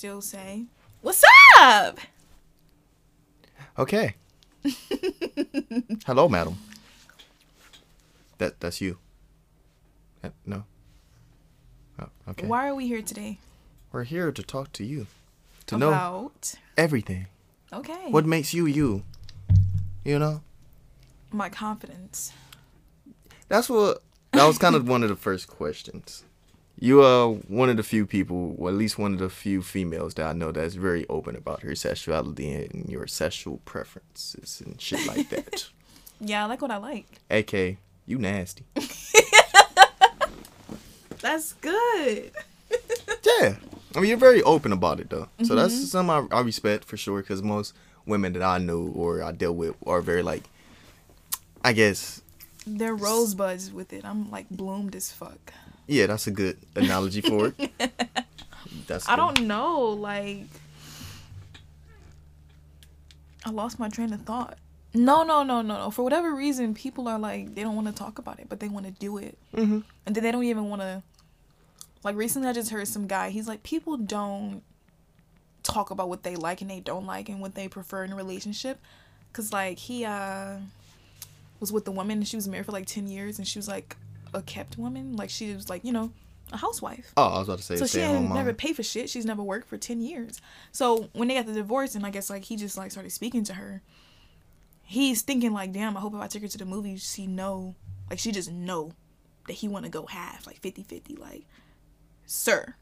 still say, "What's up?" Okay. Hello, madam. That that's you. Uh, no. Oh, okay. Why are we here today? We're here to talk to you. To know About everything. okay, What makes you you? You know? my confidence. That's what that was kind of one of the first questions. You are one of the few people, or at least one of the few females that I know that's very open about her sexuality and your sexual preferences and shit like that. Yeah, I like what I like. AK, you nasty. That's good. Yeah. I mean, you're very open about it, though. So that's mm-hmm. something I, I respect for sure, because most women that I know or I deal with are very, like, I guess, They're rosebuds with it. I'm like bloomed as fuck. Yeah, that's a good analogy for it. That's I good. don't know, like I lost my train of thought. No, no, no, no, no. For whatever reason, people are like they don't want to talk about it, but they want to do it, Mhm. and then they don't even want to. Like recently, I just heard some guy. He's like, people don't talk about what they like and they don't like and what they prefer in a relationship, cause like he uh was with the woman and she was married for like ten years and she was like a kept woman, like she was like you know a housewife. Oh, I was about to say So she stay at home ain't mom. never paid for shit. She's never worked for ten years. So when they got the divorce, and I guess like he just like started speaking to her, he's thinking like, damn, I hope if I take her to the movies, she know, like she just know that he want to go half, like 50-50, like, sir,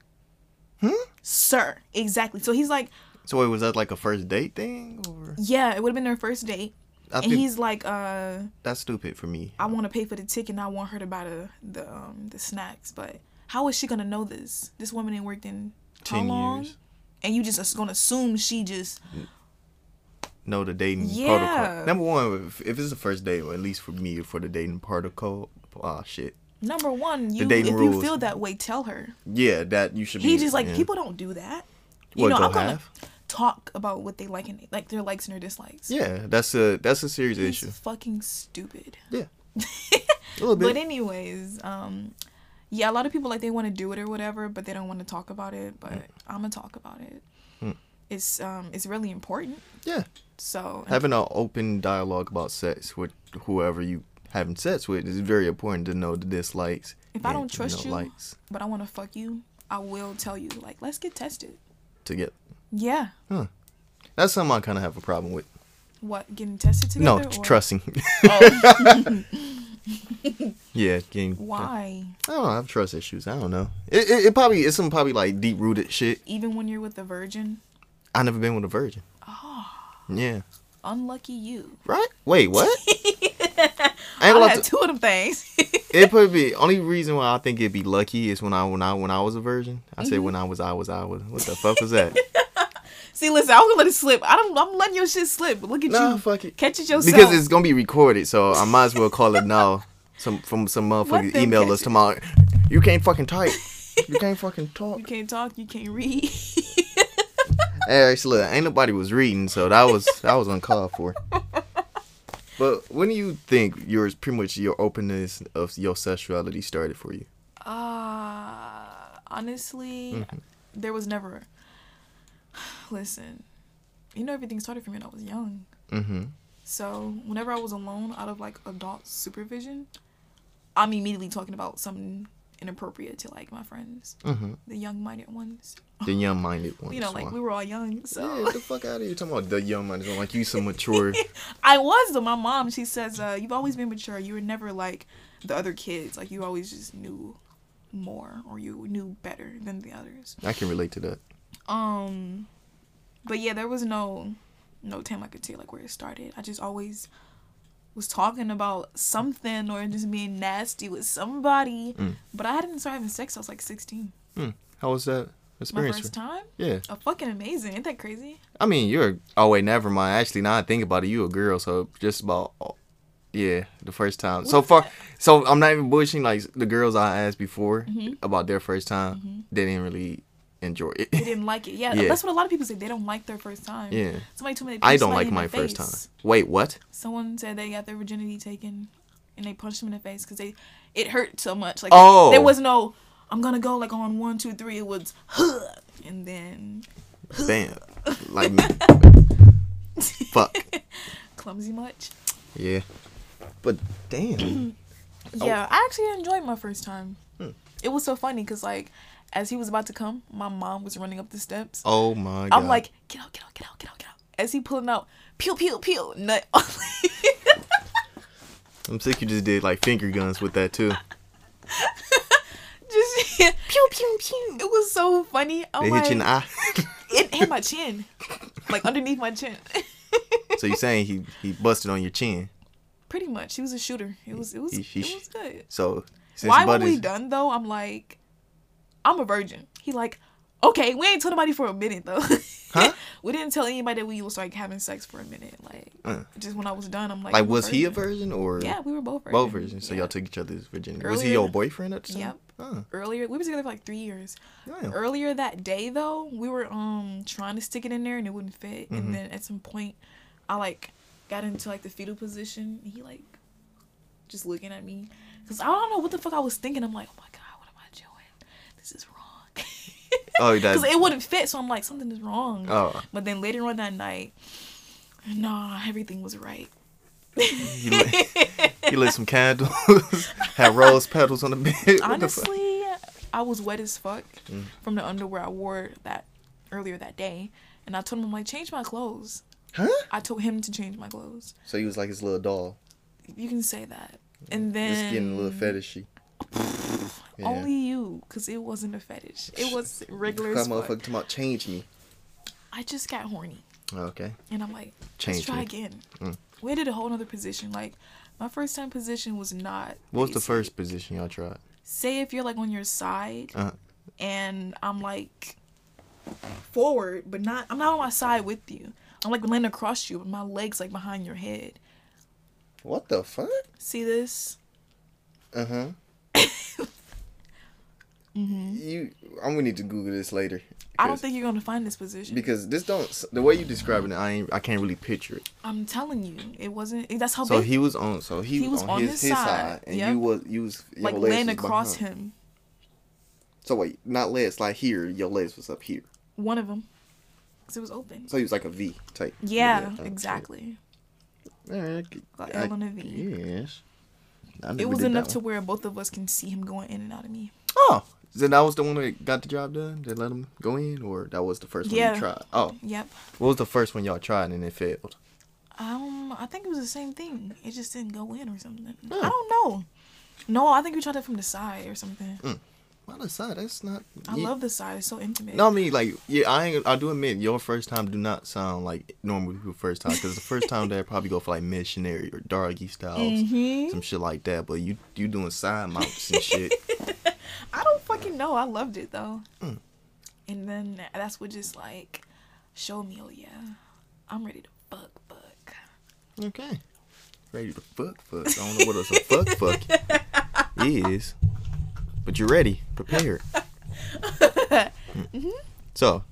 Hmm? sir, exactly. So he's like, So wait, was that like a first date thing, or yeah, it would have been their first date, I and he's like, uh, that's stupid for me. I want to pay for the ticket, and I want her to buy the the um the snacks, but how is she gonna know this? This woman ain't worked in how Ten long? years. and you just gonna assume she just Know the dating Yeah. protocol. Number one, if, if it's the first date, or at least for me, for the dating protocol, ah shit. number one you if dating you feel that way tell her Yeah, that you should be. he just like yeah. people don't do that you What, know i'm gonna half? Talk about what they like and like their likes and their dislikes Yeah, that's a that's a serious it's issue. fucking stupid Yeah, a little bit. but anyways um yeah a lot of people like they want to do it or whatever but they don't want to talk about it but i'm gonna talk about it Mm. it's um it's really important yeah, so having an open dialogue about sex with whoever you having sex with is very important to know the dislikes. If I don't trust know, you- likes but i want to fuck you i will tell you like let's get tested to yeah That's something I kind of have a problem with. what getting tested No, together tr- or- trusting. Oh, yeah, getting. why I don't know, I have trust issues. I don't know. It, it, it probably it's some probably like deep rooted shit. even when you're with a virgin I never been with a virgin. oh Yeah. unlucky you Right? Wait, what? I ain't I had to- two of them things. it probably be only reason why I think it'd be lucky is when I when I when I was a virgin. I Mm-hmm. said when I was I was I was. What the fuck was that? See, listen, I'm gonna let it slip. I don't. I'm letting your shit slip. Look at nah, you. fuck it. Catch it yourself. Because it's gonna be recorded, so I might as well call it now. Some from some Let motherfuckers email catch us it. tomorrow. You can't fucking type. You can't fucking talk. you can't talk. You can't read. Hey, actually, look, ain't nobody was reading, so that was that was uncalled for. But when do you think yours pretty much your openness of your sexuality started for you? Uh honestly, Mm-hmm. there was never. Listen, you know everything started for me when I was young. Mm-hmm. So whenever I was alone, out of like adult supervision, I'm immediately talking about something inappropriate to like my friends, Mm-hmm. the young-minded ones. The young-minded ones. You know, like we were all young, so. Yeah, get the fuck out of here. Talking about the young-minded one, like you some mature. I was though. My mom, she says, uh, "You've always been mature. You were never like the other kids. Like you always just knew more, or you knew better than the others." I can relate to that. Um, but yeah, there was no no time I could tell like where it started. I just always was talking about something or just being nasty with somebody. Mm. But I hadn't started having sex. I was like sixteen. How was that experience? My first time. Yeah. Oh, fucking amazing! Ain't that crazy? I mean, you're. Oh wait, never mind. Actually, now I think about it, you a girl, so just about. Yeah, the first time. so far, that? so I'm not even bushing. Like the girls I asked before Mhm. about their first time, Mhm. they didn't really enjoy it. They didn't like it. Yeah, Yeah. that's what a lot of people say. They don't like their first time. yeah, Somebody told me they I don't like my first face. time. Wait, what? Someone said they got their virginity taken, and they punched them in the face because they it hurt so much. Like Oh. there was no I'm gonna go like on one two three. It was huh, and then bam, like. Fuck. Clumsy much? Yeah. But damn. Yeah, I actually enjoyed my first time. Hmm. It was so funny because like, as he was about to come, my mom was running up the steps. Oh my god. I'm like, get out, get out, get out, get out, get out. As he pulling out, pew, pew, pew, nut. I'm sick. You just did like finger guns with that too. Just pew, pew, pew. It was so funny. I'm They like, hit you in the eye. it hit my chin, like underneath my chin. so you're saying he he busted on your chin? Pretty much, he was a shooter. It was, it was, He- he it was good. So since Why when we done though? I'm like, I'm a virgin. He like, okay, we ain't told nobody for a minute though. Huh? we didn't tell anybody that we was like having sex for a minute. Like, Uh. just when I was done, I'm like, like was he a virgin. virgin or Yeah, we were both virgins. both virgins? So Yeah. y'all took each other's virginity. was he your boyfriend at the time? Yep. Earlier, we were together for like three years. damn. Earlier that day though, we were um trying to stick it in there and it wouldn't fit. Mhm. And then at some point, I like got into like the fetal position. He like just looking at me because I don't know what the fuck I was thinking. I'm like, oh my god, what am I doing? This is wrong. Oh, he does. Because it wouldn't fit, so I'm like, something is wrong. Oh, But then later on that night, nah, everything was right. you lit, you lit some candles, had rose petals on the bed. What the fuck? Honestly, I was wet as fuck Mm. from the underwear I wore that earlier that day, and I told him I'm like, change my clothes. Huh? I told him to change my clothes. So he was like his little doll, You can say that. And then just getting a little fetishy. Yeah. only you, cause it wasn't a fetish. It was regular That as fuck. motherfucker about change me. I just got horny, Okay. and I'm like, Change let's try me. again. Mm. We did a whole other position. Like my first time position was not. What was the first position y'all tried? Say if you're like on your side, Uh, and I'm like forward, but not. I'm not on my side with you. I'm like laying across you, but my legs like behind your head. what the fuck? See this? Uh huh. Mm-hmm. You, I'm gonna need to Google this later. I don't think you're gonna find this position. because this don't the way you describing it, I ain't, I can't really picture it. I'm telling you, it wasn't. That's how So big. he was on, so he, He was on his, his his side, side, and yep. you was you was like laying across him. So wait, not legs, like here, your legs was up here. One of them, cause it was open. So he was like a V type. Yeah, okay. exactly. All right. Like L and a V. Yes. It was enough to where both of us can see him going in and out of me. Oh, then that was the one that got the job done. They let them go in, or that was the first one Yeah. you tried. Oh, Yep. what was the first one y'all tried and it failed? Um, I think it was the same thing. It just didn't go in or something. Hmm. I don't know. No, I think we tried it from the side or something. Well, the side, that's not. I yeah. love the side. It's so intimate. No, I mean like yeah, I ain't, I do admit your first time do not sound like normal people first time because the first time they probably go for like missionary or doggy styles, Mhm. some shit like that. But you you doing side mounts and shit. I don't fucking know. I loved it though. Mm. And then that's what just like showed me, oh yeah, I'm ready to fuck, fuck. Okay, ready to fuck fuck. I don't know what else a fuck fuck is, but you're ready, prepared. Mm. So,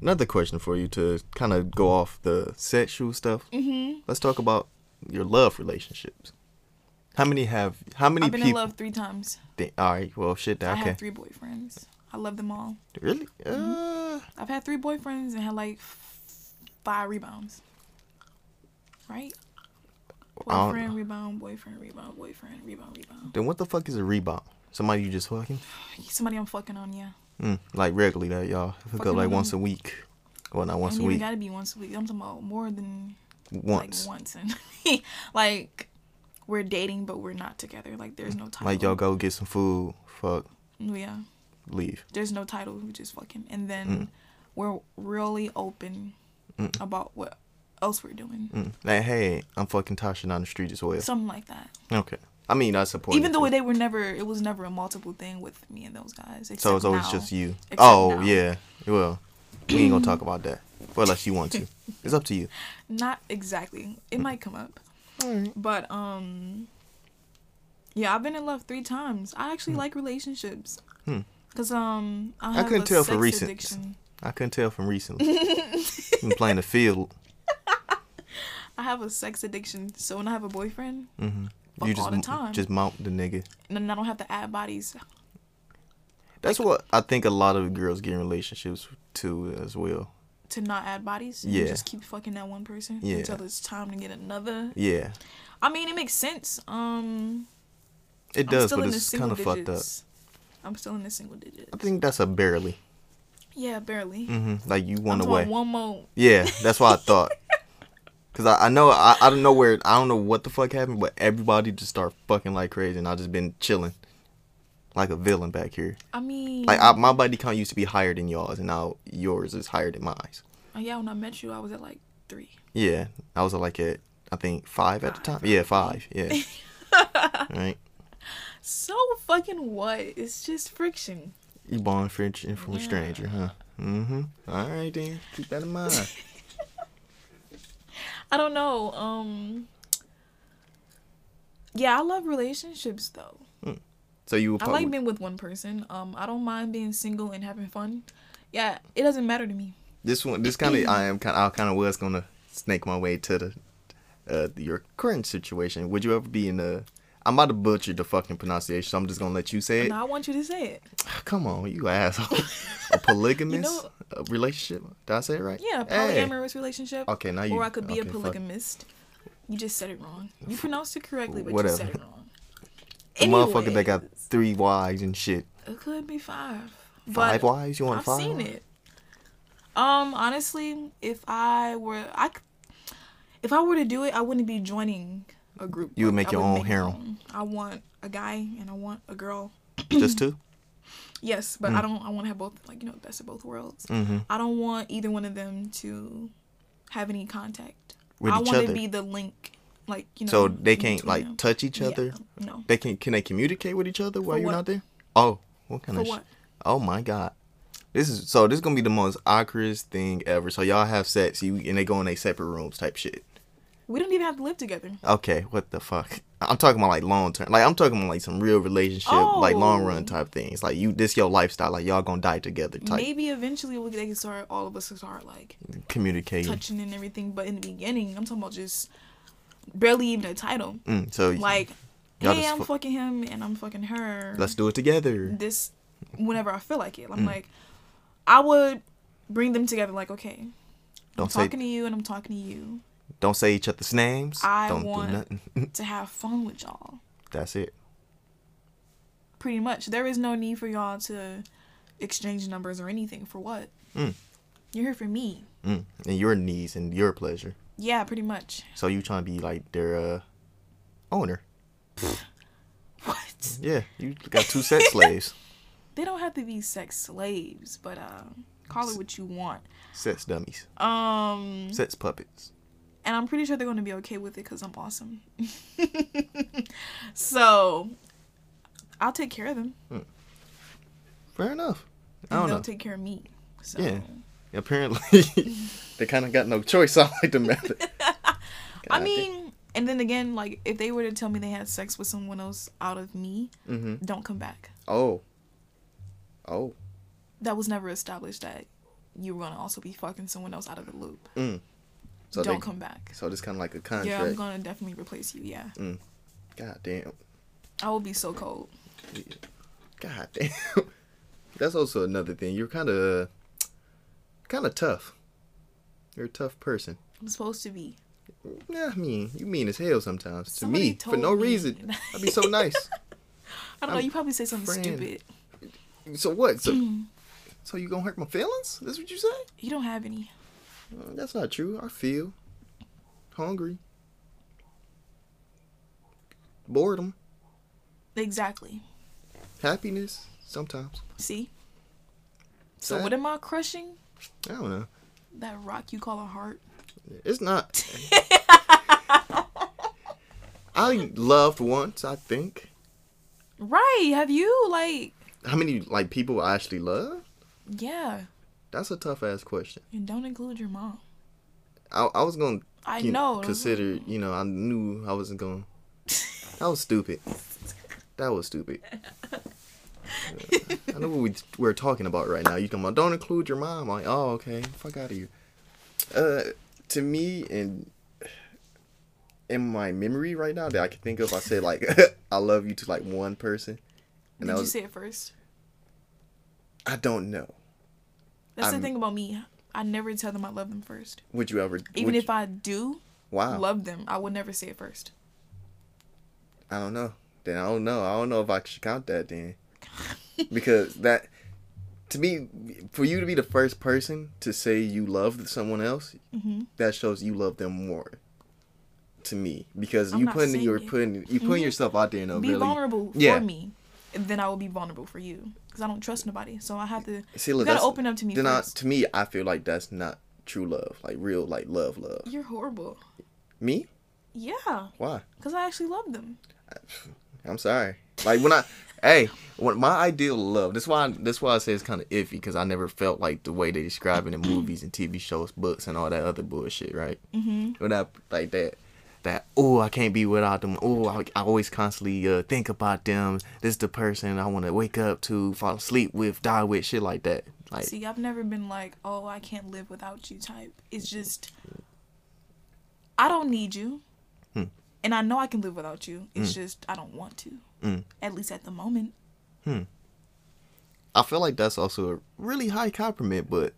another question for you to kind of go off the sexual stuff. Mm-hmm. Let's talk about your love relationships. How many have? How many I've been people? in love three times. All right. Well, shit. I Okay. had three boyfriends. I love them all. Really? Uh, I've had three boyfriends and had like five rebounds. Right? Boyfriend, rebound, boyfriend, rebound, boyfriend, rebound, rebound. then what the fuck is a rebound? Somebody you just fucking? Somebody I'm fucking on, yeah. Mm, like regularly that y'all hook Fucking up like once a week. Well, not once a week. week. gotta be once a week. I'm talking about more than Once. like once and like we're dating but we're not together. Like there's no title. Like y'all go get some food, fuck, Yeah. leave. There's no title, we just fucking and then Mm. we're really open Mm. about what else we're doing. Mm. Like, hey, I'm fucking Tasha on the street as well. Something like that. Okay. I mean, I support. Even though they were never it was never a multiple thing with me and those guys. So it's always now. just you. Except Oh now. yeah. Well, we ain't gonna talk about that. Well, unless you want to. It's up to you. Not exactly. It might come up. Alright. But um yeah, I've been in love three times. I actually like relationships. Hmm. Cause um I, I couldn't tell sex recent. addiction. I couldn't tell from recently. I'm playing the field. I have a sex addiction. So when I have a boyfriend, hmm Fuck You just all the time. just mount the nigga. And then I don't have to add bodies. That's what I think a lot of girls get in relationships to as well. To not add bodies. And Yeah. Just keep fucking that one person Yeah. until it's time to get another. Yeah, I mean, it makes sense. Um, it does, but it's kind of fucked up. I'm still in the single digits. I think that's a barely. Yeah, barely. Mm-hmm. Like you I'm won talking away. one more. Yeah, that's what I thought. Cause I, I know I, I don't know where I don't know what the fuck happened, but everybody just start fucking like crazy, and I just been chilling, like a villain back here. I mean, Like I, my body count used to be higher than y'all's, and now yours is higher than mine. uh, yeah, when I met you, I was at like three. Yeah, I was at like at I think five at the time. Yeah, five. Yeah. right. So fucking what? It's just friction. You born friction from a stranger, huh? Mm-hmm. All right then. Keep that in mind. I don't know. Um. Yeah, I love relationships though. So you. I like being with one person. Um, I don't mind being single and having fun. Yeah, it doesn't matter to me. this one. This kind of. I am kind. I kind of was gonna snake my way to the, uh, your current situation. Would you ever be in a? I'm about to butcher the fucking pronunciation, so I'm just gonna let you say it. And I want you to say it. Come on, you asshole. a polygamous know- uh relationship? Did I say it right? Yeah, a Hey. polyamorous relationship. Okay, now you. or I could be okay, a fuck. polygamist. You just said it wrong. You pronounced it correctly, but Whatever. you said it wrong. The motherfucker that got three wives and shit. It could be five. Five wives? You want I've five? seen wives? it. Um, honestly, if I were, I, if I were to do it, I wouldn't be joining a group. You would make I your own make harem. I want a guy and I want a girl. Just two? Yes, but I don't. I want to have both, like you know, the best of both worlds. Mm-hmm. I don't want either one of them to have any contact. With I want to be the link, like you know. so they can't like them. touch each Yeah, other. no. They can. Can they communicate with each other while For you're what? not there? Oh, what kind For of? sh- what? Oh my god. This is so. This is gonna be the most awkwardest thing ever. So y'all have sex, you and they go in their separate rooms, type shit. We don't even have to live together. Okay, what the fuck? I'm talking about like long term. Like I'm talking about like some real relationship, like long Oh. run type things. Like you, this your lifestyle. Like y'all gonna die together type Maybe eventually we they can start. All of us can start like communicating. touching and everything. But in the beginning, I'm talking about just barely even a title. Mm, so Like, hey, I'm fu- fucking him and I'm fucking her. let's do it together. this whenever I feel like it. I'm Mm. like, I would bring them together. Like, okay, I'm Don't say talking to you and I'm talking to you don't say each other's names. I don't want- do nothing. to have fun with y'all. That's it. Pretty much, there is no need for y'all to exchange numbers or anything. For what? Mm. You're here for me. Mm. And your needs and your pleasure. Yeah, pretty much. So you trying to be like their uh, owner? What? Yeah, you got two sex slaves, They don't have to be sex slaves, but uh, call it what you want. sex dummies, Um, sex puppets. and I'm pretty sure they're going to be okay with it because I'm awesome. so, I'll take care of them. Fair enough. I don't they'll know. take care of me. So, Yeah. Apparently, they kind of got no choice. I like the method. I mean, and then again, like if they were to tell me they had sex with someone else out of me, hmm don't come back. Oh. Oh. That was never established that you were gonna also be fucking someone else out of the loop. Mm. So don't they, come back. So this kind of like a contract. Yeah, I'm gonna definitely replace you. Yeah, God damn. I will be so cold. God damn. That's also another thing. You're kind of, kind of tough. You're a tough person. I'm supposed to be. Yeah, I mean, you mean as hell sometimes to Somebody me for no me. reason. I'd be so nice. I don't know. I'm You probably say something friend. stupid. so what? So, so you gonna hurt my feelings? That's what you say? You don't have any. Uh, that's not true. I feel hungry, boredom, Exactly. happiness. Sometimes See. So Sad. what am I crushing? I don't know. That rock you call a heart. It's not. I loved once. I think. Right? Have you like? How many like people I actually love? Yeah. That's a tough ass question. And don't include your mom. I, I was gonna I you know. consider. You know, I knew I wasn't gonna. That was stupid. That was stupid. I know what we, we're talking about right now. You come on, don't include your mom. I'm like, oh, okay, fuck out of you. Uh, to me, and in my memory right now that I can think of, I said like, I love you to like one person, and Did that you say it first? I don't know. That's I'm- the thing about me. I never tell them I love them first. Would you ever? Even if you- I do wow, love them, I would never say it first. I don't know. Then I don't know. I don't know if I should count that then, because that, to me, for you to be the first person to say you love someone else, hmm that shows you love them more. To me, because I'm you putting you're putting you putting Mhm. yourself out there in a Be really vulnerable Yeah. for me, then I will be vulnerable for you because I don't trust nobody. So I have to. see. look, You gotta open up to me then I, first. to me, I feel like that's not true love, like real, like love, love. You're horrible. Me? Yeah, Why? because I actually love them. I'm sorry. Like when I, hey, when my ideal love. That's why. That's why I say it's kind of iffy because I never felt like the way they describe it in movies and TV shows, books, and all that other bullshit. Right? hmm When that like that. That oh I can't be without them oh I, I always constantly uh, think about them this is the person I want to wake up to fall asleep with die with shit like that like See, I've never been like, oh, I can't live without you type. It's just, I don't need you. Hmm. And I know I can live without you. It's just, I don't want to. Mm. At least at the moment. Hmm. I feel like that's also a really high compliment but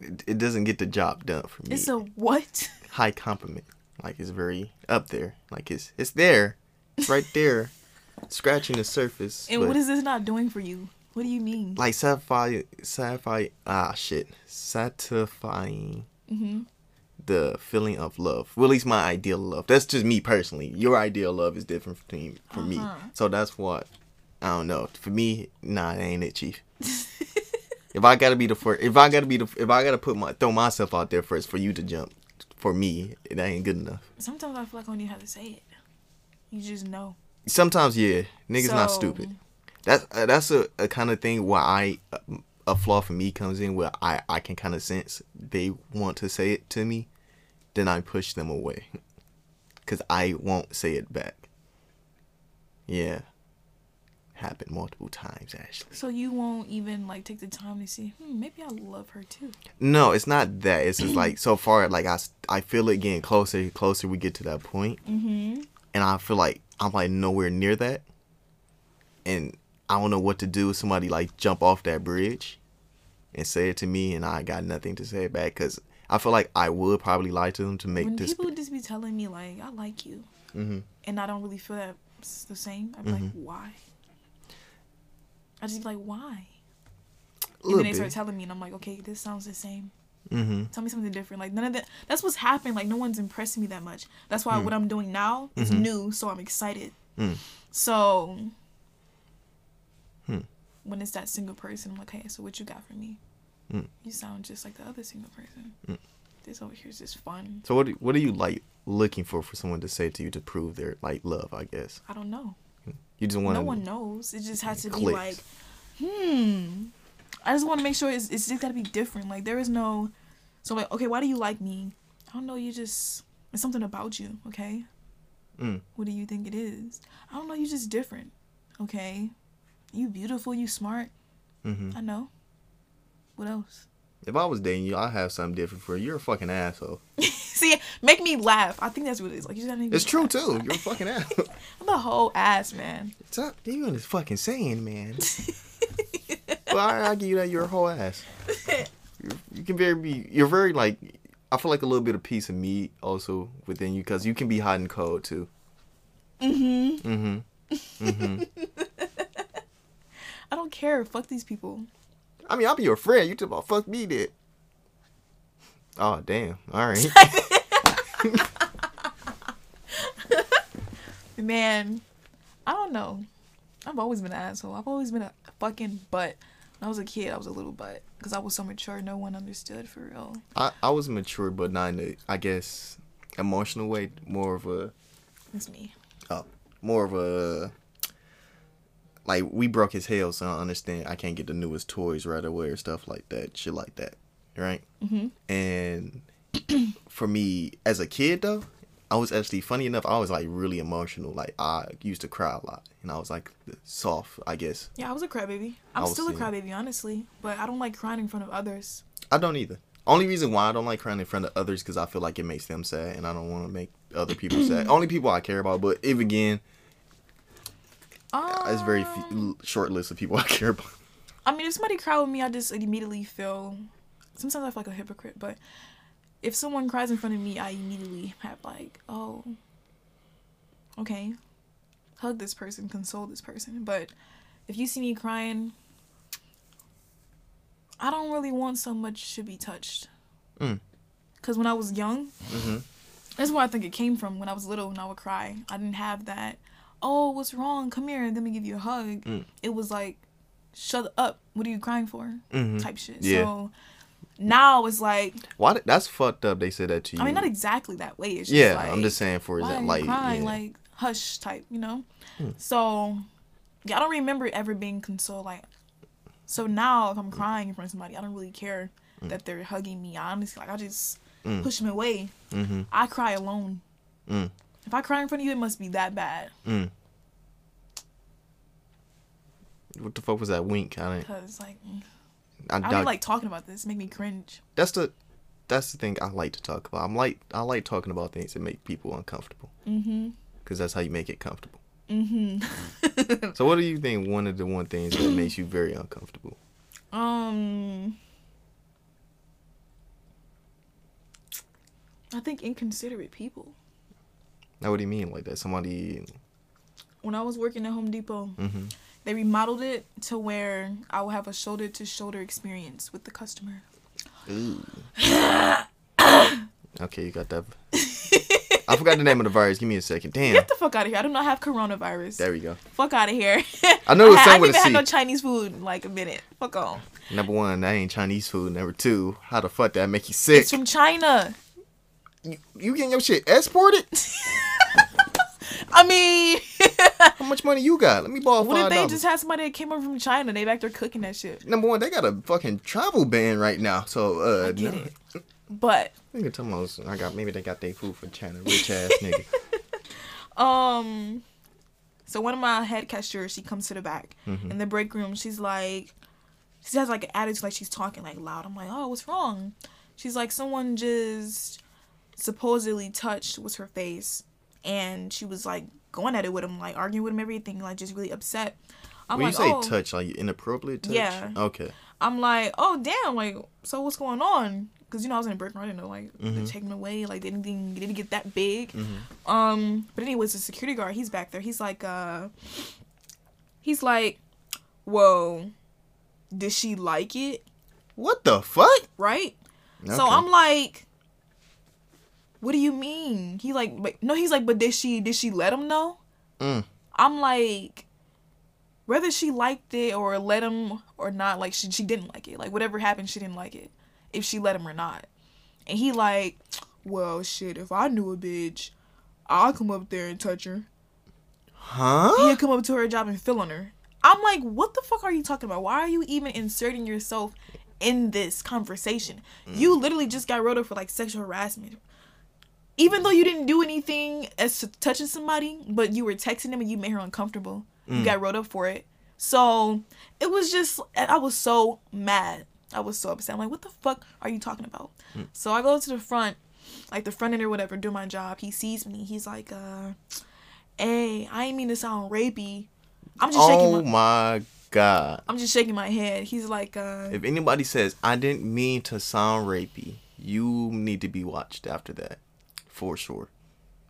it, it doesn't get the job done for me It's a what? high compliment. Like it's very up there. Like it's it's there. It's right there. scratching the surface. And what is this not doing for you? What do you mean? like satisfy satisfy ah shit. Satisfying hmm the feeling of love. Well at least my ideal love. That's just me personally. Your ideal love is different from me from me. Uh-huh. So that's what I don't know. For me, nah, it ain't it, Chief. if I gotta be the first, if I gotta be the, if I gotta put my throw myself out there first for you to jump, for me, that ain't good enough. Sometimes I feel like I don't even have to say it. You just know. Sometimes, yeah, niggas not stupid. That's uh, that's a, a kind of thing where I a flaw for me comes in where I I can kind of sense they want to say it to me, then I push them away, cause I won't say it back. Yeah, happened multiple times actually. So you won't even like take the time to see, hmm, maybe I love her too. No, it's not that. It's just like so far, like I, I feel it getting closer, and closer we get to that point, Mm-hmm. and I feel like I'm like nowhere near that, and I don't know what to do. Somebody like jump off that bridge, and say it to me, and I got nothing to say back because I feel like I would probably lie to them to make When this. people would just be telling me like, I like you, hmm and I don't really feel that it's the same, I'm like, why? I just be like, why? A And then they start telling me, and I'm like, okay, this sounds the same. hmm Tell me something different. Like none of that. That's what's happening. Like no one's impressing me that much. That's why what I'm doing now is Mhm. new, so I'm excited. Mm. So Hmm. when it's that single person, I'm like, hey, so what you got for me? Mm. You sound just like the other single person. Mm. This over here is just fun. So what? do- What are you like looking for for someone to say to you to prove their like love? I guess I don't know. you just want No one knows. It just has to be like, hmm. I just want to make sure it's it's just got to be different. Like there is no. So like, okay, why do you like me? I don't know. You just it's something about you. Okay. Mm. What do you think it is? I don't know. You just different. Okay. You beautiful. You smart. hmm I know. What else? If I was dating you, I'd have something different for you. You're a fucking asshole. See, make me laugh. I think that's what it is. Like you just It's true laugh. too. You're a fucking asshole. I'm a whole ass man. Stop. You in this fucking saying, man. well, I, I give you that. You're a whole ass. You, you can very be. You're very like. I feel like a little bit of piece of meat also within you because you can be hot and cold too. Mm-hmm. Mm-hmm. Mm-hmm. I don't care. Fuck these people. I mean, I'll be your friend. You talk about fuck me, did. Oh damn! All right. Man, I don't know. I've always been an asshole. I've always been a fucking butt. When I was a kid, I was a little butt because I was so mature. No one understood for real. I I was mature, but not in the I guess emotional way. More of a It's me. Oh, more of a like we broke his hell, so I understand I can't get the newest toys right away or stuff like that, shit like that, right? Mm-hmm. And for me as a kid though, I was actually funny enough. I was like really emotional. Like I used to cry a lot, and I was like soft, I guess. Yeah, I was a crybaby. I'm was still a crybaby, honestly. But I don't like crying in front of others. I don't either. Only reason why I don't like crying in front of others because I feel like it makes them sad, and I don't want to make other people sad. Only people I care about, but if again, it's very Um, few, short list of people I care about. I mean, if somebody cry with me, I just immediately feel sometimes I feel like a hypocrite, but if someone cries in front of me, I immediately have like, oh, okay, hug this person, console this person. But if you see me crying, I don't really want so much to be touched. Mm. Cause when I was young, Mhm. that's where I think it came from. When I was little and I would cry, I didn't have that. Oh, what's wrong? Come here, let me give you a hug. Mm. It was like, shut up. What are you crying for? Mhm. Type shit. Yeah. So now it's like, Why? did- That's fucked up. They said that to you. I mean, not exactly that way. It's just yeah, like, I'm just saying for are like, crying? yeah. Like hush type, you know. Hmm. So yeah, I don't remember ever being consoled. Like, so now if I'm crying in front of somebody, I don't really care that they're hugging me. Honestly, like I just Mm. push them away. mm-hmm. I cry alone. Mm. If I cry in front of you, it must be that bad. Mm. What the fuck was that wink? I didn't. Cause like I, I I, don't like talking about this. Make me cringe. that's the that's the thing I like to talk about. I'm like I like talking about things that make people uncomfortable Mhm. because that's how you make it comfortable. Mhm. So what do you think one of the one things that makes you very uncomfortable? um. I think inconsiderate people. Now what do you mean like that? Somebody. When I was working at Home Depot, hmm they remodeled it to where I would have a shoulder to shoulder experience with the customer. Ooh. okay, you got that. I forgot the name of the virus. Give me a second. Damn. Get the fuck out of here! I do not have coronavirus. There we go. Fuck out of here. I know it's I, something I with a even had no Chinese food in like a minute. Fuck on. Number one, that ain't Chinese food. Number two, how the fuck that make you sick? It's from China. You, you getting your shit exported? I mean, How much money you got? Let me borrow what if they dollars. just had somebody that came over from China? They back there cooking that shit. Number one, they got a fucking travel ban right now. So uh, I get no. it. But Nigga, tell me I got maybe they got their food from China. Rich ass nigga. Um, so one of my head cashiers, she comes to the back Mhm. in the break room. She's like, she has like an attitude, like she's talking like loud. I'm like, oh, what's wrong? She's like, someone just supposedly touched was her face, and she was like going at it with him, like arguing with him, everything, like just really upset. I'm when like, you say oh, touch, like inappropriate touch. Yeah. Okay. I'm like, oh damn, like so what's going on? Because you know I was in a break room, I didn't know like they Mhm. taking away, like they didn't they didn't get that big. Mhm. Um, but anyways, the security guard, he's back there. He's like, uh, he's like, whoa, did she like it? What the fuck? Right? So I'm like, what do you mean? He like, but no, he's like, but did she did she let him know? Mm. I'm like, whether she liked it or let him or not, like she she didn't like it. Like whatever happened, she didn't like it. If she let him or not. And he like, well shit, if I knew a bitch, I'll come up there and touch her. Huh? He'll come up to her job and fill on her. I'm like, what the fuck are you talking about? Why are you even inserting yourself in this conversation? You literally just got wrote up for like sexual harassment. Even though you didn't do anything as to touching somebody, but you were texting them and you made her uncomfortable. You Mm. got wrote up for it. So it was just, I was so mad. I was so upset. I'm like, what the fuck are you talking about? So I go to the front, like the front end or whatever, do my job. He sees me. He's like, uh, hey, I ain't mean to sound rapey. I'm just shaking Oh my, my god. I'm just shaking my head. He's like, uh, If anybody says I didn't mean to sound rapey, you need to be watched after that, for sure.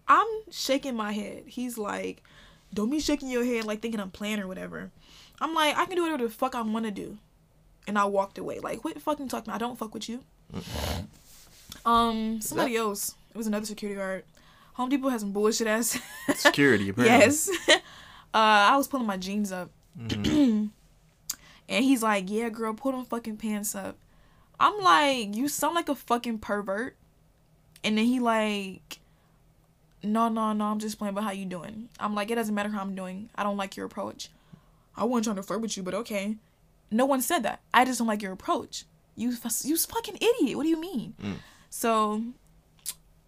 I'm shaking my head. He's like, don't be shaking your head like thinking I'm playing or whatever. I'm like, I can do whatever the fuck I want to do. And I walked away. Like, what fucking talking? I don't fuck with you. Um, somebody else. It was another security guard. Home Depot has some bullshit ass. Security, apparently. yes. uh, I was pulling my jeans up. Mhm. And he's like, yeah, girl, pull them fucking pants up. I'm like, you sound like a fucking pervert. And then he like, no, no, no, I'm just playing, but how you doing? I'm like, it doesn't matter how I'm doing. I don't like your approach. I wasn't trying to flirt with you, but okay. No one said that. I just don't like your approach. You, you fucking idiot. What do you mean? Mm. So,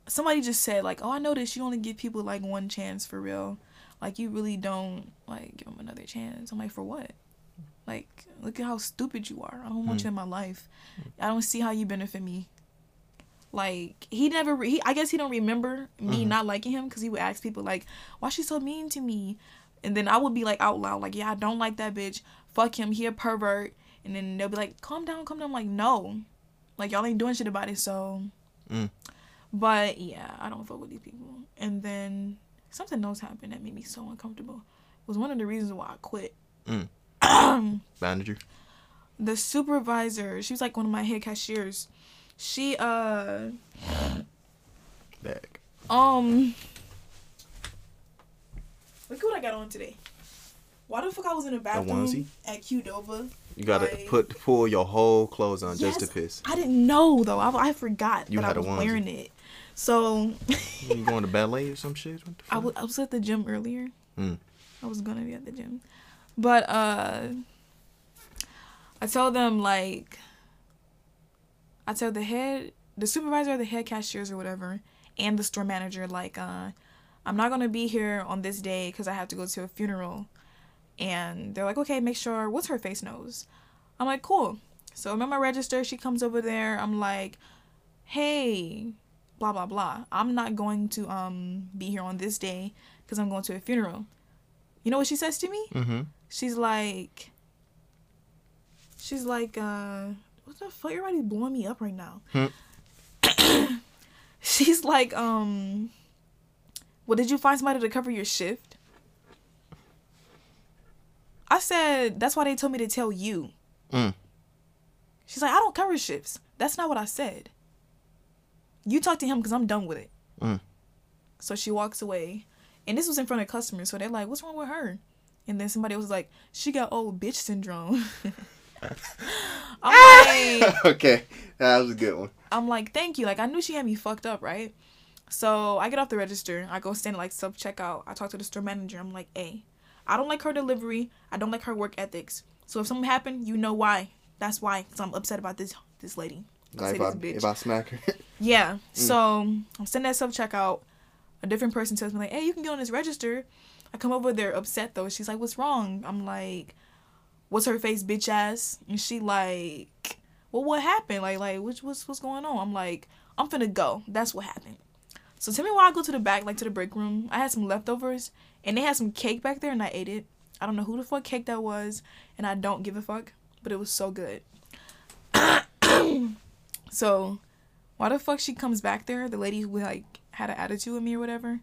somebody just said like, oh, I noticed you only give people like one chance for real. Like you really don't like give them another chance. I'm like, for what? Like, look at how stupid you are. I don't want Hmm. you in my life. I don't see how you benefit me. Like he never, re- he I guess he don't remember me Mhm. not liking him because he would ask people like, why she so mean to me, and then I would be like out loud like, yeah, I don't like that bitch. Fuck him. He a pervert. And then they'll be like, calm down, calm down. I'm like, no, Like y'all ain't doing shit about it, so. Mm. But yeah, I don't fuck with these people. And then something else happened that made me so uncomfortable. It was one of the reasons why I quit. Mm. Manager. the supervisor, she was like one of my head cashiers. She uh Bag. um Look what I got on today. Why the fuck I was in a bathroom onesie? at Qdoba? You gotta Like- put pull your whole clothes on just to piss. I didn't know though. I, I forgot You that I had a was onesie. wearing it. So You going to ballet or some shit? What the I fuck? wa- I was at the gym earlier. Mm. I was gonna be at the gym, but uh, I tell them like, I tell the head, the supervisor, the head cashiers or whatever, and the store manager like, uh, I'm not gonna be here on this day because I have to go to a funeral, and they're like, okay, make sure what's her face knows. I'm like, cool. So I'm at my register. She comes over there. I'm like, hey, blah blah blah. I'm not going to um be here on this day because I'm going to a funeral. You know what she says to me? Mm-hmm. She's like, she's like, uh, what the fuck? Everybody's blowing me up right now. Hmm. she's like, um, well, did you find somebody to cover your shift? I said, that's why they told me to tell you. Mm. She's like, I don't cover shifts. That's not what I said. You talk to him because I'm done with it. Mm. So she walks away. And this was in front of customers. So they're like, what's wrong with her? And then somebody was like, she got old bitch syndrome. Like, okay, that was a good one. I'm like, thank you. Like, I knew she had me fucked up, right? So I get off the register. I go stand like self checkout. I talk to the store manager. I'm like, hey, I don't like her delivery. I don't like her work ethics. So if something happened, you know why. That's why. Cause I'm upset about this this lady. Like if I, bitch. if I smack her. Yeah. Mm. So I'm standing at self checkout. A different person tells me like, "Hey, you can get on this register." I come over there upset though. She's like, "What's wrong?" I'm like, "What's her face, bitch ass?" And she like, "Well, what happened? Like, like what's what's what's going on?" I'm like, "I'm finna go. That's what happened." So tell me why I go to the back, like to the break room. I had some leftovers, and they had some cake back there, and I ate it. I don't know who the fuck cake that was, and I don't give a fuck, but it was so good. so why the fuck she comes back there? The lady who like had an attitude with me or whatever.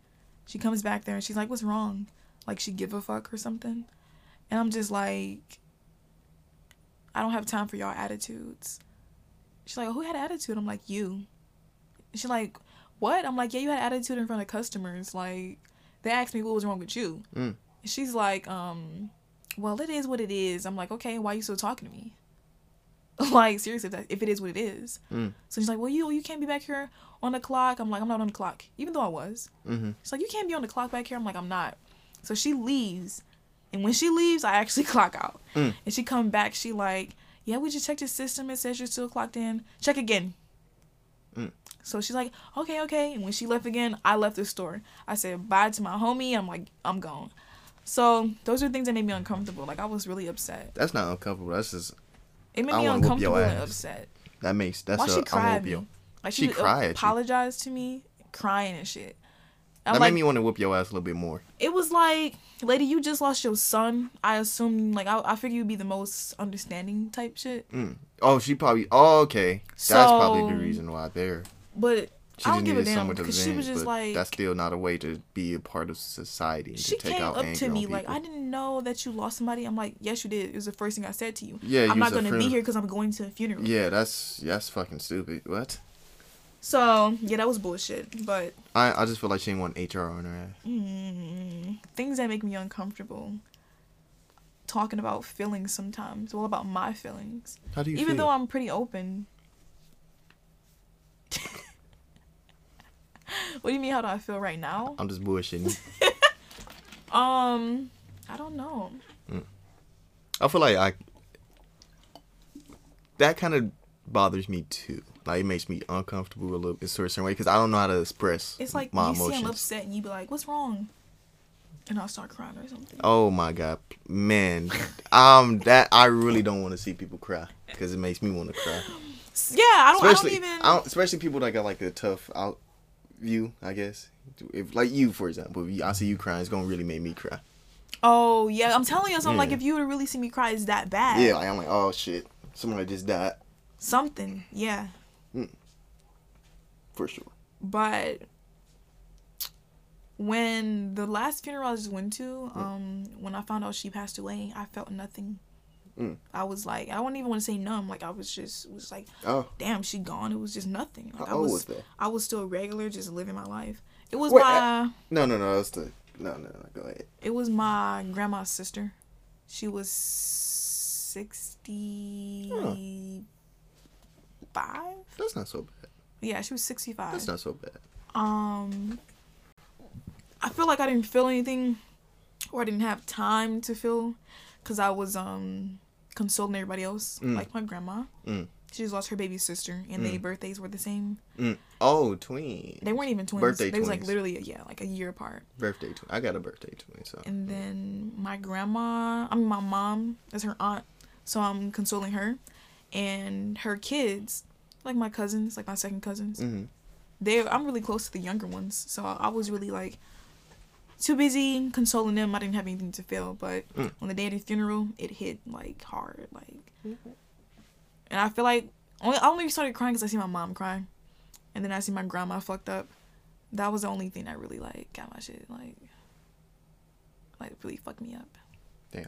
She comes back there and she's like, "What's wrong?" Like she give a fuck or something. And I'm just like, I don't have time for y'all attitudes. She's like, "Who had attitude?" I'm like, "You." She's like, "What?" I'm like, "Yeah, you had attitude in front of customers. Like, they asked me what was wrong with you." Mm. She's like, um, "Well, it is what it is." I'm like, "Okay, why are you still talking to me?" like seriously, if it is what it is. Mm. So she's like, "Well, you you can't be back here on the clock." I'm like, "I'm not on the clock," even though I was. Mm-hmm. She's like, "You can't be on the clock back here." I'm like, "I'm not." So she leaves, and when she leaves, I actually clock out. Mm. And she come back, she like, "Yeah, we just checked the system. It says you're still clocked in. Check again." Mm. So she's like, "Okay, okay." And when she left again, I left the store. I said bye to my homie. I'm like, I'm gone. So those are things that made me uncomfortable. Like I was really upset. That's not uncomfortable. That's just It made me wanna whoop your uncomfortable and upset. that makes that's Why a she cried me? Like She she, cried apologized to me, crying and shit. I'm That like, made me want to whoop your ass a little bit more. it was like, lady, you just lost your son. I assume, like, I, I figure you'd be the most understanding type shit. Mm. Oh, she probably. Oh, okay. That's probably the reason why there. But She I don't give a damn because she was just like, that's still not a way to be a part of society she to take came up to me like. I didn't know that you lost somebody. I'm like, yes, you did. It was the first thing I said to you. Yeah, I'm not gonna be here because I'm going to a funeral. Yeah, that's that's fucking stupid. What? So yeah, that was bullshit. But I I just feel like she didn't want HR on her ass. mm, things that make me uncomfortable. Talking about feelings sometimes. Well, about my feelings. How do you Even feel? though I'm pretty open. what do you mean? How do I feel right now? I'm just bullshitting. Um, I don't know. I feel like I that kind of bothers me too. Like it makes me uncomfortable a little, in a certain way because I don't know how to express It's like my you see I'm upset and you be like, "What's wrong?" And I'll start crying or something. Oh my god, man, um, that I really don't want to see people cry because it makes me want to cry. Yeah, I don't. Especially, I don't even. I don't- especially people that got like a tough out view. I guess if like you, for example, if you, I see you crying, it's gonna really make me cry. oh yeah, I'm telling you something. Like if you would really see me cry, it's that bad. Yeah, like I'm like, oh shit, somebody just died. Something. Yeah. For sure. But when the last funeral I just went to, um, when I found out she passed away, I felt nothing. Mm. I was like, I wouldn't even want to say numb. Like I was just was like, Oh, damn, she gone. It was just nothing. Like, I how old was, was that? I was still regular, just living my life. It was Wait, my, No, no, no. That's the. No, no, no. Go ahead. it was my grandma's sister. She was sixty five. That's not so bad. Yeah, she was sixty five. That's not so bad. um i feel like i didn't feel anything or i didn't have time to feel because i was um consoling everybody else Mm. like my grandma Mm. she just lost her baby sister and their birthdays were the same Mm. Oh, twin. they weren't even twins Birthday they was like literally yeah like a year apart Birthday twin. I got a birthday twin. So. and then my grandma i mean my mom is her aunt so i'm consoling her and her kids like my cousins like my second cousins hmm they I'm really close to the younger ones, so I was really like too busy consoling them. I didn't have anything to feel, but Mm. on the day of the funeral, it hit like hard, like, and I feel like only I only started crying because I see my mom crying, and then I see my grandma fucked up. That was the only thing that really like got my shit like like really fucked me up. Damn.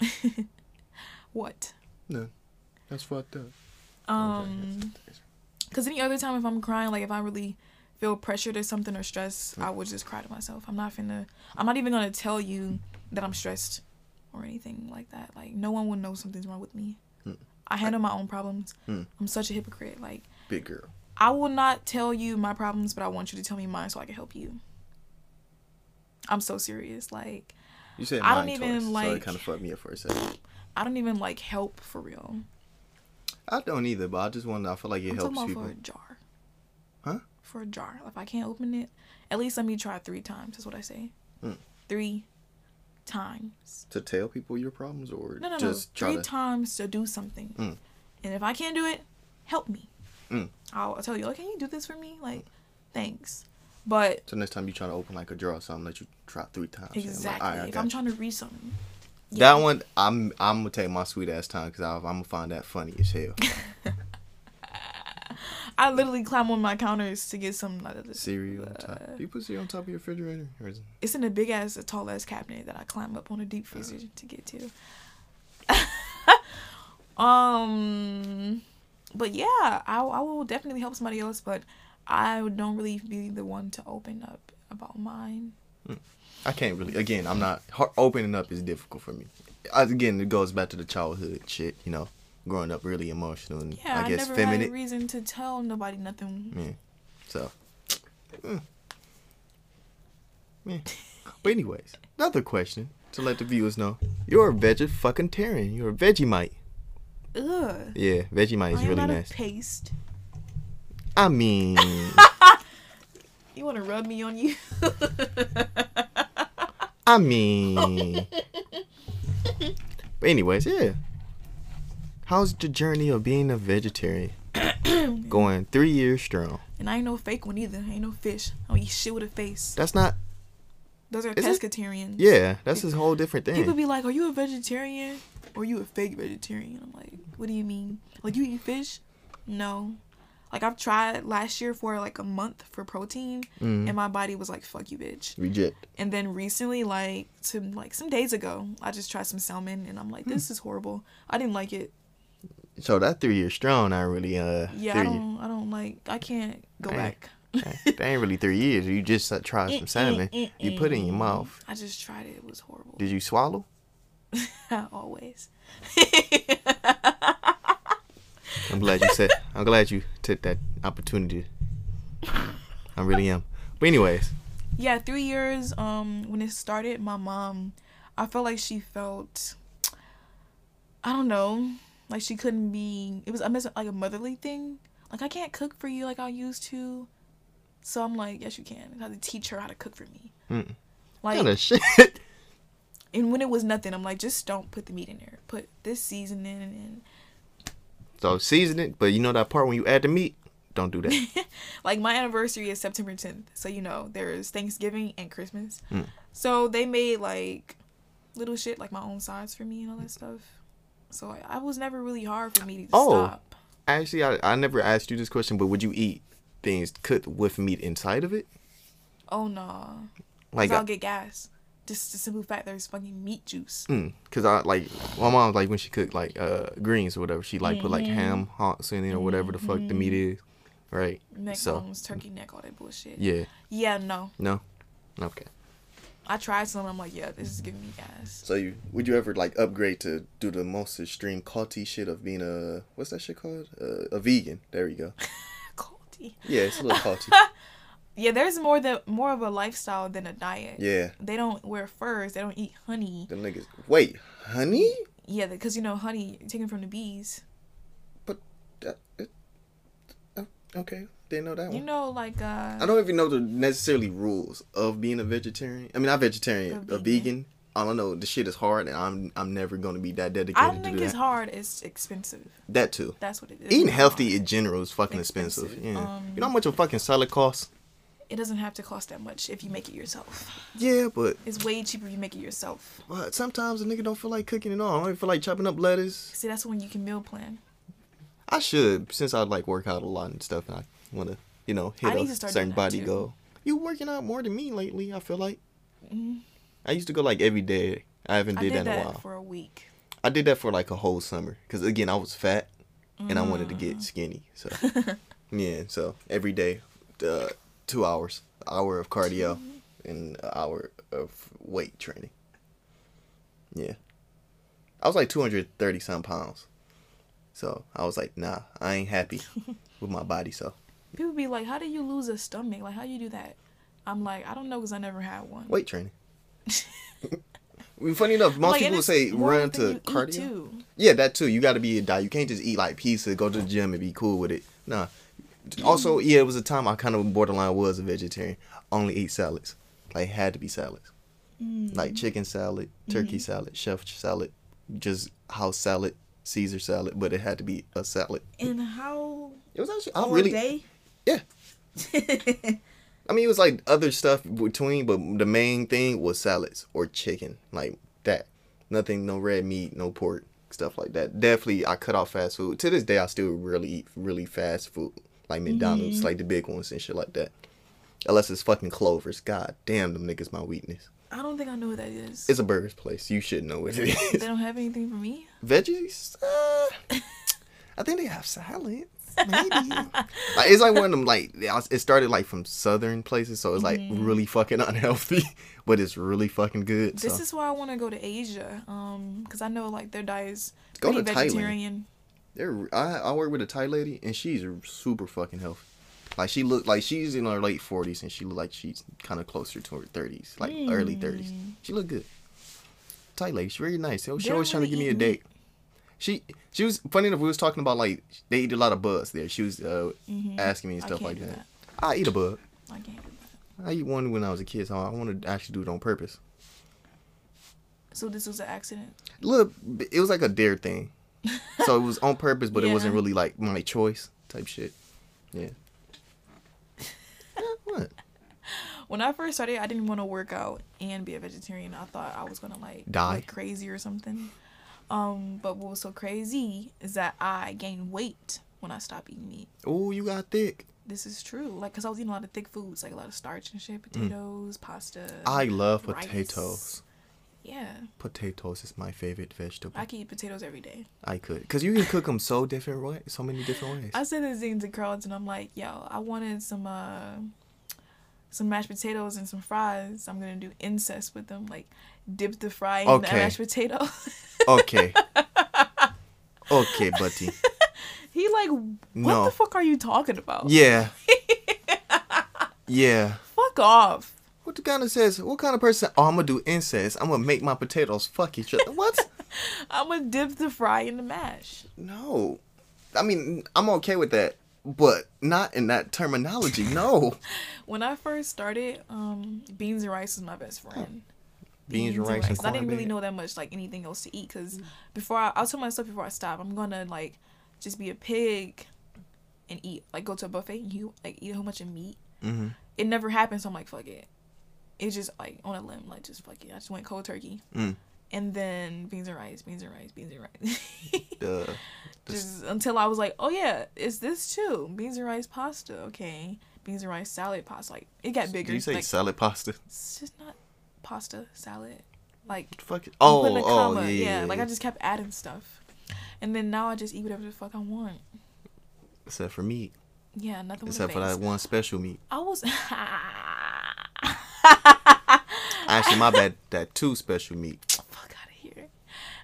what? No, that's fucked up. Um. Because any other time, if I'm crying, like if I really feel pressured or something or stressed. I would just cry to myself. I'm not finna. I'm not even gonna tell you that I'm stressed or anything like that. Like no one will know something's wrong with me. Mm. I handle my own problems. Mm. I'm such a hypocrite. Like Big girl. I will not tell you my problems, but I want you to tell me mine so I can help you. I'm so serious. Like You said I don't even, twice, so like- kind of fucked me up for a second. I don't even like help for real. I don't either, but I just want. I feel like it I'm helps people. for a jar. Huh? For a jar. If I can't open it, at least let me try three times. That's what I say. Mm. Three times. To tell people your problems, or No, no, just no. try Three to. times to do something. Mm. And if I can't do it, help me. Mm. I'll, I'll tell you, like, can you do this for me? Like, thanks. But So next time you try to open like a drawer or something, let you try three times. I'm like, exactly, I if I'm you." trying to read something. That one, I'm I'm gonna take my sweet ass time because I'm gonna find that funny as hell. I literally climb on my counters to get some. Uh, cereal on top. Do you put cereal on top of your refrigerator? Or is it... it's in a big ass, a tall ass cabinet that I climb up on a deep freezer to get to. um, but yeah, I I will definitely help somebody else, but I don't really be the one to open up about mine. I can't really. Again, I'm not opening up is difficult for me. I, again, it goes back to the childhood shit. You know, growing up really emotional and Yeah, I, I guess never feminine. had a reason to tell nobody nothing. Yeah. So. mm. Yeah. But anyways, another question to let the viewers know: You're a veggie fucking Tarian. You're a Vegemite. Ugh. Yeah, Vegemite I is really nice. a paste. I mean, You want to rub me on you? I mean. But anyways, yeah. How's the journey of being a vegetarian? Going three years strong. and I ain't no fake one either. I ain't no fish. I don't eat shit with a face. That's not. Those are pescatarians. Yeah, that's a whole different thing. People be like, "Are you a vegetarian or are you a fake vegetarian?" I'm like, "What do you mean? Like you eat fish?" No. Like I've tried last year for like a month for protein, Mhm. and my body was like, "Fuck you, bitch." Reject. And then recently, like some like some days ago, I just tried some salmon, and I'm like, Hmm. "This is horrible." I didn't like it. So that three years strong, I really. Uh, Yeah, I don't. I don't like. I can't go Right. back. That ain't really three years. You just uh, tried some salmon. You put it in your mouth. I just tried it. It was horrible. Did you swallow? Always. I'm glad you said. I'm glad you took that opportunity. I really am. But anyways, yeah three years um when it started my mom i felt like she felt i don't know like she couldn't be it was i miss like a motherly thing like i can't cook for you like i used to so i'm like yes you can i had to teach her how to cook for me Mm. like kind of shit. and when it was nothing i'm like just don't put the meat in there put this seasoning in and So season it, but you know that part when you add the meat, don't do that. like my anniversary is September 10th. So you know, there's Thanksgiving and Christmas. Mm. So they made like little shit like my own sides for me and all that stuff. So I, I was never really hard for me to stop. Oh. stop. Actually, I, I never asked you this question, but would you eat things cooked with meat inside of it? Oh no. Like, Like I'll get gas. Just the simple fact there's fucking meat juice. mm, cause I like my mom like when she cooked like uh greens or whatever, she like put like ham hocks in it or whatever the fuck the meat is, right? Neck So- bones, turkey neck, all that bullshit. Yeah. Yeah, no. No. Okay. I tried some. I'm like, yeah, this is giving me gas. So you would you ever like upgrade to do the most extreme culty shit of being a what's that shit called? Uh, a vegan. There you go. Culty. Yeah, it's a little culty. Yeah, there's more than more of a lifestyle than a diet. Yeah. They don't wear furs. They don't eat honey. Them niggas. Wait, honey? Yeah, because you know honey taken from the bees. But that, it, oh, okay, didn't know that You know, like uh. I don't even know the necessarily rules of being a vegetarian. I mean, not vegetarian, A vegetarian, a vegan. I don't know. The shit is hard, and I'm I'm never gonna be that dedicated I don't think it's hard. It's expensive. That too. That's what it is. Eating healthy in general is fucking expensive. Expensive. Yeah. Um, you know how much a fucking salad costs? It doesn't have to cost that much if you make it yourself. Yeah, but It's way cheaper if you make it yourself. but sometimes a nigga don't feel like cooking at all. I don't even feel like chopping up lettuce. See, that's when you can meal plan. I should since I like work out a lot and stuff, and I want to you know hit a certain body too. goal. You working out more than me lately. I feel like Mhm. I used to go like every day. I haven't I did, did that in a while. for a week. I did that for like a whole summer because again I was fat and I wanted to Mm. get skinny. So yeah, so every day, uh, two hours, hour of cardio, and an hour of weight training. Yeah, I was like two hundred thirty some pounds. So I was like, nah, I ain't happy with my body. So People be like, "How do you lose a stomach? Like, how do you do that?" I'm like, I don't know because I never had one. weight training. Funny enough, most Like, people say run to cardio. Yeah, that too. You got to be a diet. You can't just eat like pizza, go to the gym, and be cool with it. Nah. Also, yeah, it was a time I kind of borderline was a vegetarian. Only eat salads. Like had to be salads. Mm. Like chicken salad, turkey salad, chef salad, just house salad, Caesar salad, but it had to be a salad. And how It was actually I all really day? yeah. I mean, it was like other stuff between, but the main thing was salads or chicken, like that. Nothing, no red meat, no pork, stuff like that. Definitely, I cut off fast food. To this day, I still really eat really fast food, like McDonald's, like the big ones and shit like that. Unless it's fucking Culver's. God damn, them niggas my weakness. I don't think I know what that is. It's a burger's place. You should know what it is. they don't have anything for me. Veggies? Uh, I think they have salads. Maybe. like, it's like one of them, like, it started like from southern places, so it's like really fucking unhealthy, but it's really fucking good. This so. is why I want to go to Asia, um, because I know like their diet is Go pretty to Thailand. They're, I, I work with a Thai lady, and she's super fucking healthy. Like, she looked like she's in her late 40s, and she looked like she's kind of closer to her 30s, like early 30s. She looked good. Thai lady, she's very nice. She was They don't always trying to give me a date. She she was funny enough. We was talking about like they eat a lot of bugs there. She was uh, asking me and stuff like that. that. I eat a bug. I can't do that. I eat one when I was a kid, so I want to actually do it on purpose. So this was an accident. Look, it was like a dare thing, so it was on purpose, but it wasn't really like my choice type shit. Yeah. What? When I first started, I didn't want to work out and be a vegetarian. I thought I was gonna like Die. look crazy or something. Um, but what was so crazy is that I gained weight when I stopped eating meat. Oh, you got thick. This is true. Like, cause I was eating a lot of thick foods, like a lot of starch and shit, potatoes, pasta. Mm. I love rice. potatoes. Yeah, Potatoes is my favorite vegetable. I can eat potatoes every day. I could, cause you can cook them so different ways, so many different ways. I said this thing to Carlton. I'm like, yo, I wanted some uh some mashed potatoes and some fries. I'm gonna do incest with them, like dip the fry in the mashed potato. Okay. okay, buddy. he like, what No. the fuck are you talking about? Yeah. yeah. Fuck off. What the kind of says? What kind of person? Oh, I'm gonna do incest. I'm gonna make my potatoes fuck each other. What? I'm gonna dip the fry in the mash. no. I mean, I'm okay with that, but not in that terminology. No. When I first started, um, beans and rice was my best friend. Beans and rice and 'Cause I didn't really know that much like anything else to eat. Cause before I, I told myself before I stop, I'm gonna like just be a pig and eat like go to a buffet and you like eat a whole bunch of meat. hmm It never happened, so I'm like fuck it. It's just like on a limb, like just fuck it. I just went cold turkey. Mm. and then beans and rice, beans and rice, beans and rice. Duh. Just until I was like, oh yeah, it's this too. Beans and rice pasta, okay. Beans and rice salad pasta. Like it got bigger. Did you say like, salad pasta? it's just not pasta salad. Like What the fuck? I'm Oh, oh, comma. yeah, yeah, yeah, like I just kept adding stuff. And then now I just eat whatever the fuck I want. Except for meat. Yeah, nothing Except for that one special meat. I was Actually, my bad. That two special meat. fuck out of here.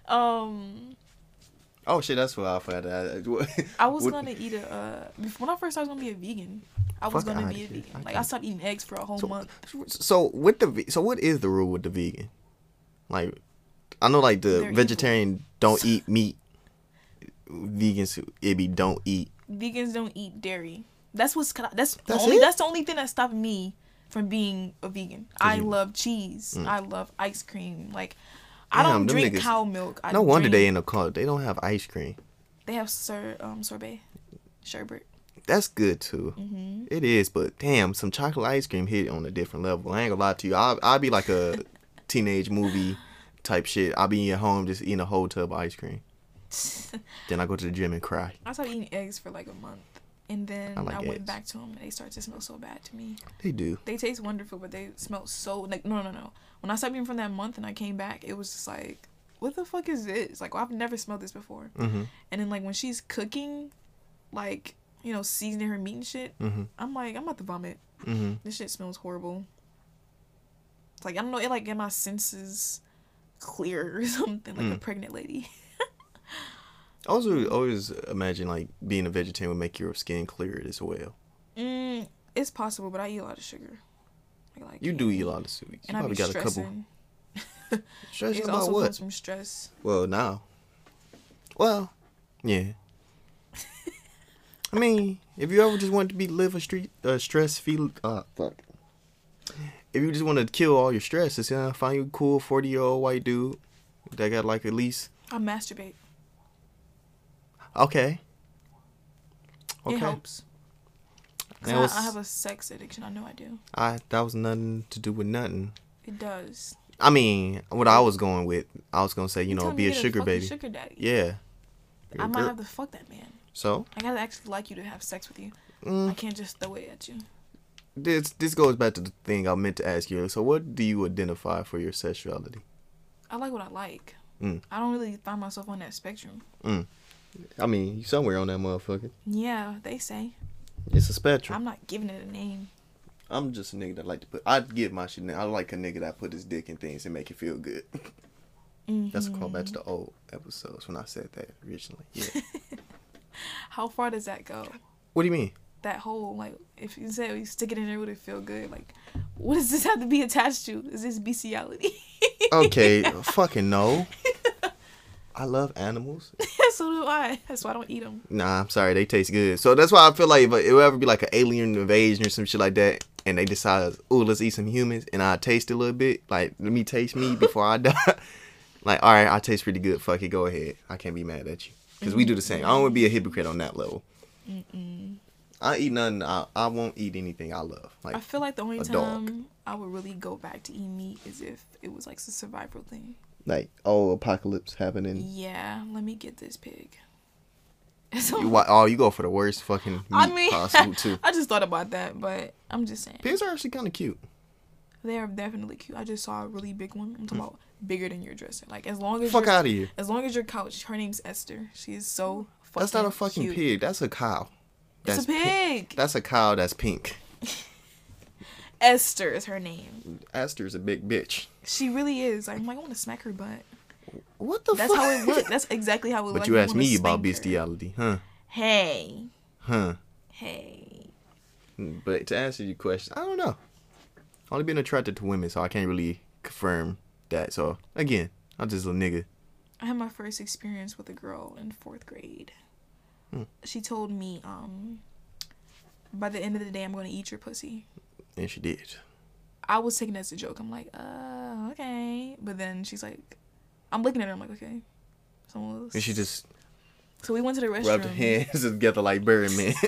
Um Oh shit, that's what I found out. I was What- gonna eat a uh, when I first started I was gonna be a vegan. I was Fuck gonna be a vegan. Like I stopped eating eggs for a whole So, month. so with the so what is the rule with the vegan? Like, I know like the They're evil. vegetarian don't eat meat. Vegans it be don't eat. Vegans don't eat dairy. That's what's that's the That's only it? that's the only thing that stopped me from being a vegan. I you- Mm. love cheese. I love ice cream. Like I don't drink niggas- cow milk. I No wonder drink- they in the cult. They don't have ice cream. They have sir um sorbet, sherbet. That's good too. Mm-hmm. It is, but damn, some chocolate ice cream hit on a different level. I ain't gonna lie to you. I'll, I'll be like a teenage movie type shit. I'll be at home just eating a whole tub of ice cream. Then I go to the gym and cry. I stopped eating eggs for like a month, and then I I, went back to them, and they started to smell so bad to me. They do. They taste wonderful, but they smell so like no no no. When I stopped eating from that month and I came back, it was just like, what the fuck is this? Like I've never smelled this before. Mm-hmm. And then like when she's cooking, like you know seasoning her meat and shit, Mm-hmm. I'm like I'm about to vomit. Mm-hmm. This shit smells horrible. It's like I don't know, it like get my senses clear or something like a Mm. pregnant lady. I also always imagine like being a vegetarian would make your skin clear as well. Mm, it's possible, but I eat a lot of sugar. Like You do eat a lot of sweets. You and I probably got a couple. stressing. Stressing about also what? comes from stress. Well, now. Well, yeah. I mean, if you ever just want to be live a street uh, stress feel uh fuck. If you just want to kill all your stress, just uh, find you a cool forty year old white dude that got like at least I masturbate. Okay. It Okay. helps. 'Cause I, was- I have a sex addiction. I know I do. I that was nothing to do with nothing. It does. I mean, what I was going with, I was gonna say, you know, be a sugar fuck baby. Sugar daddy. Yeah. I might girl- have to fuck that man. So, I gotta actually like you to have sex with you. I mm, can't just throw it at you. this this goes back to the thing I meant to ask you. So, what do you identify for your sexuality? I like what I like. Mm. I don't really find myself on that spectrum. I mean, you somewhere on that motherfucker. Yeah, they say. It's a spectrum. I'm not giving it a name. I'm just a nigga that like to put. I give my shit. I like a nigga that put his dick in things and make it feel good. Mm-hmm. That's a callback to the old episodes when I said that originally. Yeah. How far does that go? what do you mean? That whole like, if you say you stick it in there, would it feel good? Like, what does this have to be attached to? Is this bestiality? Okay, fucking no. I love animals. so do I. That's why I don't eat them. Nah, I'm sorry, they taste good. So that's why I feel like if it will ever be like an alien invasion or some shit like that, and they decide, oh, let's eat some humans, and I taste a little bit, like let me taste me before I die. like, all right, I taste pretty good. Fuck it, go ahead. I can't be mad at you because we do the same. I don't want to be a hypocrite on that level. I eat nothing. I, I won't eat anything I love. Like, I feel like the only a dog. time I would really go back to eat meat is if it was like a survival thing. Like oh, apocalypse happening. Yeah, let me get this pig. You, wa- oh, you go for the worst fucking meat I mean, possible too. I just thought about that, but I'm just saying Pigs are actually kind of cute. they are definitely cute. I just saw a really big one. I'm talking hmm. about bigger than your dresser. Like as long as Fuck your, out of here. as long as your couch. Her name's Esther. She is so. Fucking That's not a fucking cute. pig. That's a cow. It's That's a pig. That's a cow that's pink. Esther is her name. Esther's a big bitch. She really is. I'm like I want to smack her butt. What the That's fuck? how it looked. That's exactly how it looked. But like you asked wanna me about bestiality, huh? Hey, Huh. hey. But to answer your question, I don't know. I've Only been attracted to women, so I can't really confirm that. So again, I'm just a nigga. I had my first experience with a girl in fourth grade. Hmm. She told me, um, by the end of the day, I'm going to eat your pussy. And she did. I was taking it as a joke. I'm like, uh, okay. But then she's like, I'm looking at her. I'm like, okay. So, And she just so we went to the restroom. rubbed hands together like Birdman.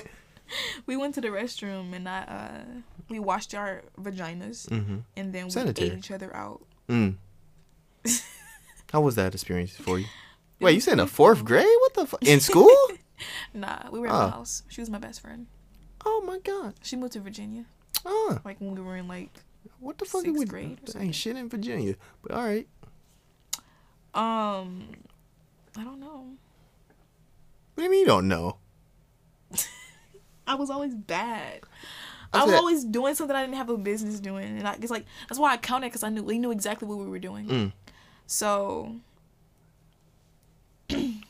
We went to the restroom and I, uh, we washed our vaginas mm-hmm. and then we Sanitary. ate each other out. Mm. How was that experience for you? Wait, you said in the fourth grade? What the fuck? In school? Nah, we were at Oh. my house. She was my best friend. oh my god. She moved to Virginia, Oh, like when we were in like what the fuck Sixth are we grade or ain't shit in Virginia. But all right. um, I don't know. What do you mean you don't know? I was always bad. I I was always doing something I didn't have a business doing, and I guess like that's why I counted because I knew we knew exactly what we were doing. Mm. So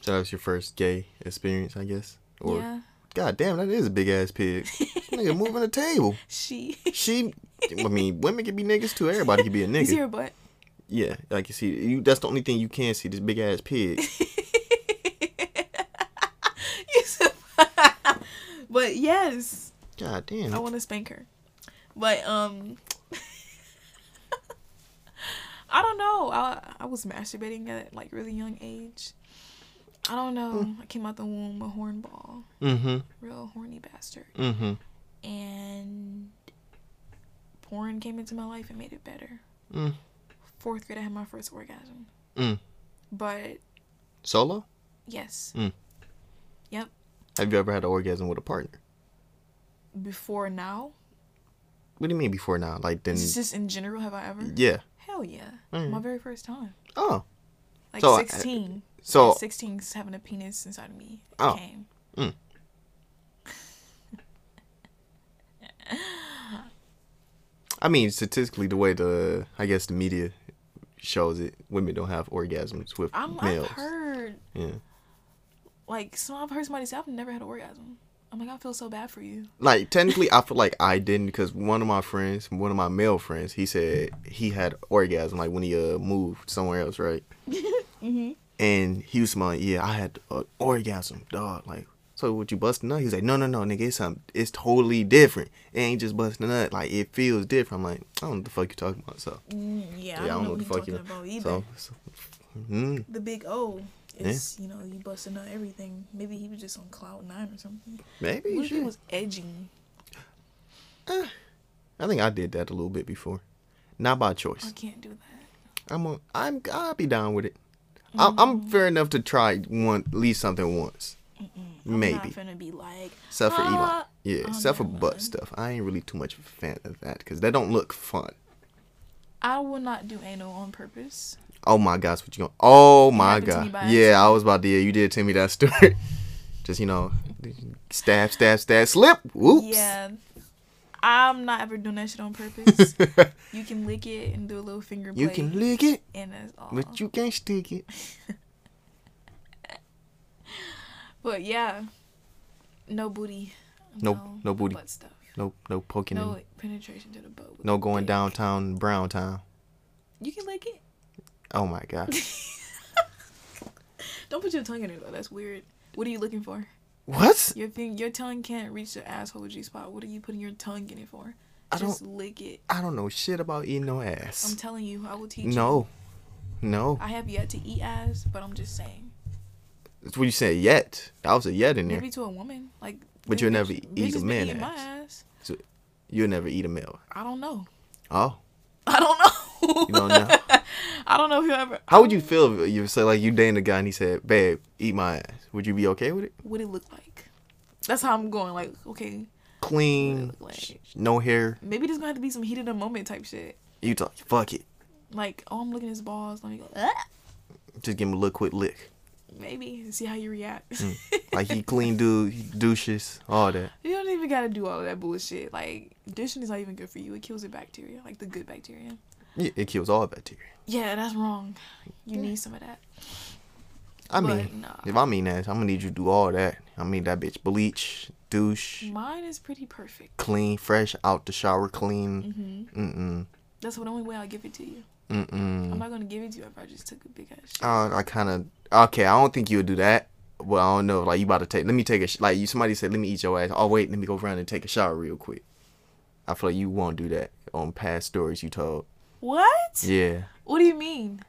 So that was your first gay experience, I guess. Or yeah, God damn, that is a big ass pig. Nigga moving the table. she. She, I mean, women can be niggas too. Everybody can be a You see nigga. her butt? Yeah, like you see, you. That's the only thing you can see. This big ass pig. You said- but yes, God damn. I want to spank her. But um, I don't know. I I was masturbating at like really young age. I don't know. I came out the womb a hornball, Mm-hmm. real horny bastard, Mm-hmm. and porn came into my life and made it better. Mm. Fourth grade, I had my first orgasm. Mm. But Solo? yes, Mm. Yep. Have you ever had an orgasm with a partner? before now, What do you mean before now? Like then? just in general. Have I ever? Yeah. Hell yeah, Mm. my very first time. Oh. Like So, sixteen. So At 16 's having a penis inside of me it Oh. came. Mm. I mean, statistically, the way the I guess the media shows it, women don't have orgasms with I'm, males. I've heard Yeah. like so I've heard somebody say I've never had an orgasm. I'm like I feel so bad for you. Like technically, I feel like I didn't because one of my friends, one of my male friends, he said he had orgasm like when he uh moved somewhere else, right? Mm-hmm. And he was like, "Yeah, I had an orgasm, dog." Like, so what you busting nut? He was like, "No, no, no, nigga, it's something. It's totally different. It ain't just busting nut. Like, it feels different." I'm like, I don't know what the fuck you talking about. So, Mm, yeah, Yeah, I don't know what the you're fuck talking you- about either. so, so mm, the big O is you know you busting out everything. Maybe he was just on cloud nine or something. maybe What he was edging? I think I did that a little bit before, not by choice. I can't do that. I'm a, I'm I'll be down with it. I'm, I'm fair enough to try one at least something once, I'm maybe. not finna be like Except for. Ah, Yeah, oh, except for butt stuff. I ain't really too much of a fan of that because that don't look fun. I will not do anal on purpose. Oh my gosh, what you going? Oh my happened to me god. Yeah, I was about to. Yeah, you did tell me that story. Just you know, stab, stab, stab, slip. Whoops. Yeah. I'm not ever doing that shit on purpose. you can lick it and do a little finger play. you can lick it, and that's all. but you can't stick it. But yeah, no booty. No- no booty. Butt stuff. No, no poking. No No, penetration to the butt. no going dick. downtown Brown Town. You can lick it. Oh my god. Don't put your tongue in it though. That's weird. What are you looking for? What? Your thing, your tongue can't reach the asshole G spot. What are you putting your tongue in it for? I Just lick it. I don't know shit about eating no ass. I'm telling you, I will teach you. No, no. I have yet to eat ass, but I'm just saying. That's what you said. Yet. That was a yet in there. Maybe to a woman, like. But you'll never bitch- eat a man ass. ass. You'll never eat a male. I don't know. Oh, I don't know. you don't know. I don't know if you ever. How would you feel if you say like you dating a guy and he said, "Babe, eat my ass"? Would you be okay with it? What it look like? That's how I'm going. Like, okay, Clean, What it look like? no hair. maybe there's gonna have to be some heat of the moment type shit. You talk, fuck it. Like, oh, I'm looking at his balls. Let me go. "Ah." Just give him a little quick lick. Maybe see how you react. Mm. Like he clean dude, he douches, all that. you don't even gotta do all of that bullshit. Like, dishing is not even good for you. It kills the bacteria, like the good bacteria. Yeah, it kills all bacteria. Yeah, that's wrong. You need some of that. I But, mean, nah. if I'm eating ass, I'm gonna need you to do all that. I mean that bitch bleach, douche, Mine is pretty perfect. clean, fresh out the shower, clean. hmm Mm mm. That's the only way I'll give it to you. Mm-mm. I'm not gonna give it to you if I just took a big ass shit. Uh, I kind of okay. I don't think you would do that. Well, I don't know. Like you about to take. Let me take a sh- like you. Somebody said, "Let me eat your ass." Oh wait, let me go around and take a shower real quick. I feel like you won't do that on past stories you told. What? Yeah, What do you mean?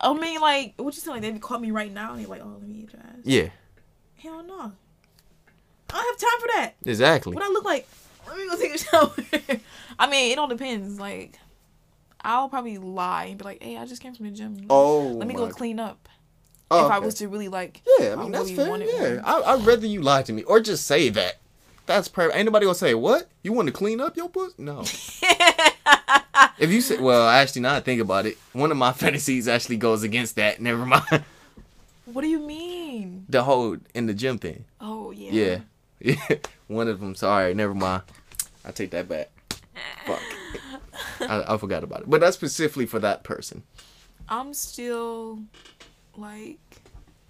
I mean, like, what you saying? Like, they call me right now and you're like, oh, let me eat your ass. yeah, Hell no. I don't have time for that. exactly. What I look like? Let me go take a shower. I mean, it all depends. Like, I'll probably lie and be like, "Hey, I just came from the gym. Oh, let me go clean up." Oh, if I was to really like, Yeah, I mean that's really fair. Yeah. I, I'd rather you lie to me or just say that. That's perfect. Ain't nobody gonna say what you want to clean up your pussy. No. if you say, well, actually, now I think about it, one of my fantasies actually goes against that. Never mind. What do you mean? the whole in the gym thing. Oh yeah. Yeah, yeah. One of them. Sorry, never mind. I take that back. Fuck. I, I forgot about it. But that's specifically for that person. I'm still like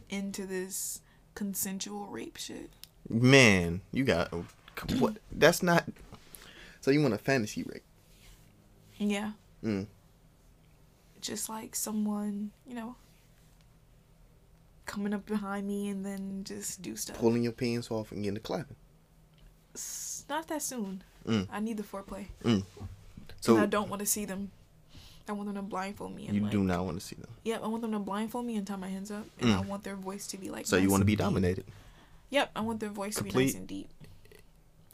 into this consensual rape shit. Man, you got what? That's not. So you want a fantasy rape? Yeah. Mm. Just like someone, you know, coming up behind me and then just do stuff. Pulling your pants off and getting the clapping. S- Not that soon. Mm. I need the foreplay. So and I don't want to see them. I want them to blindfold me. And you like, do not want to see them. Yep, I want them to blindfold me and tie my hands up, and Mm. I want their voice to be like. So you want to be deep. dominated. Yep, I want their voice to be Complete. nice and deep.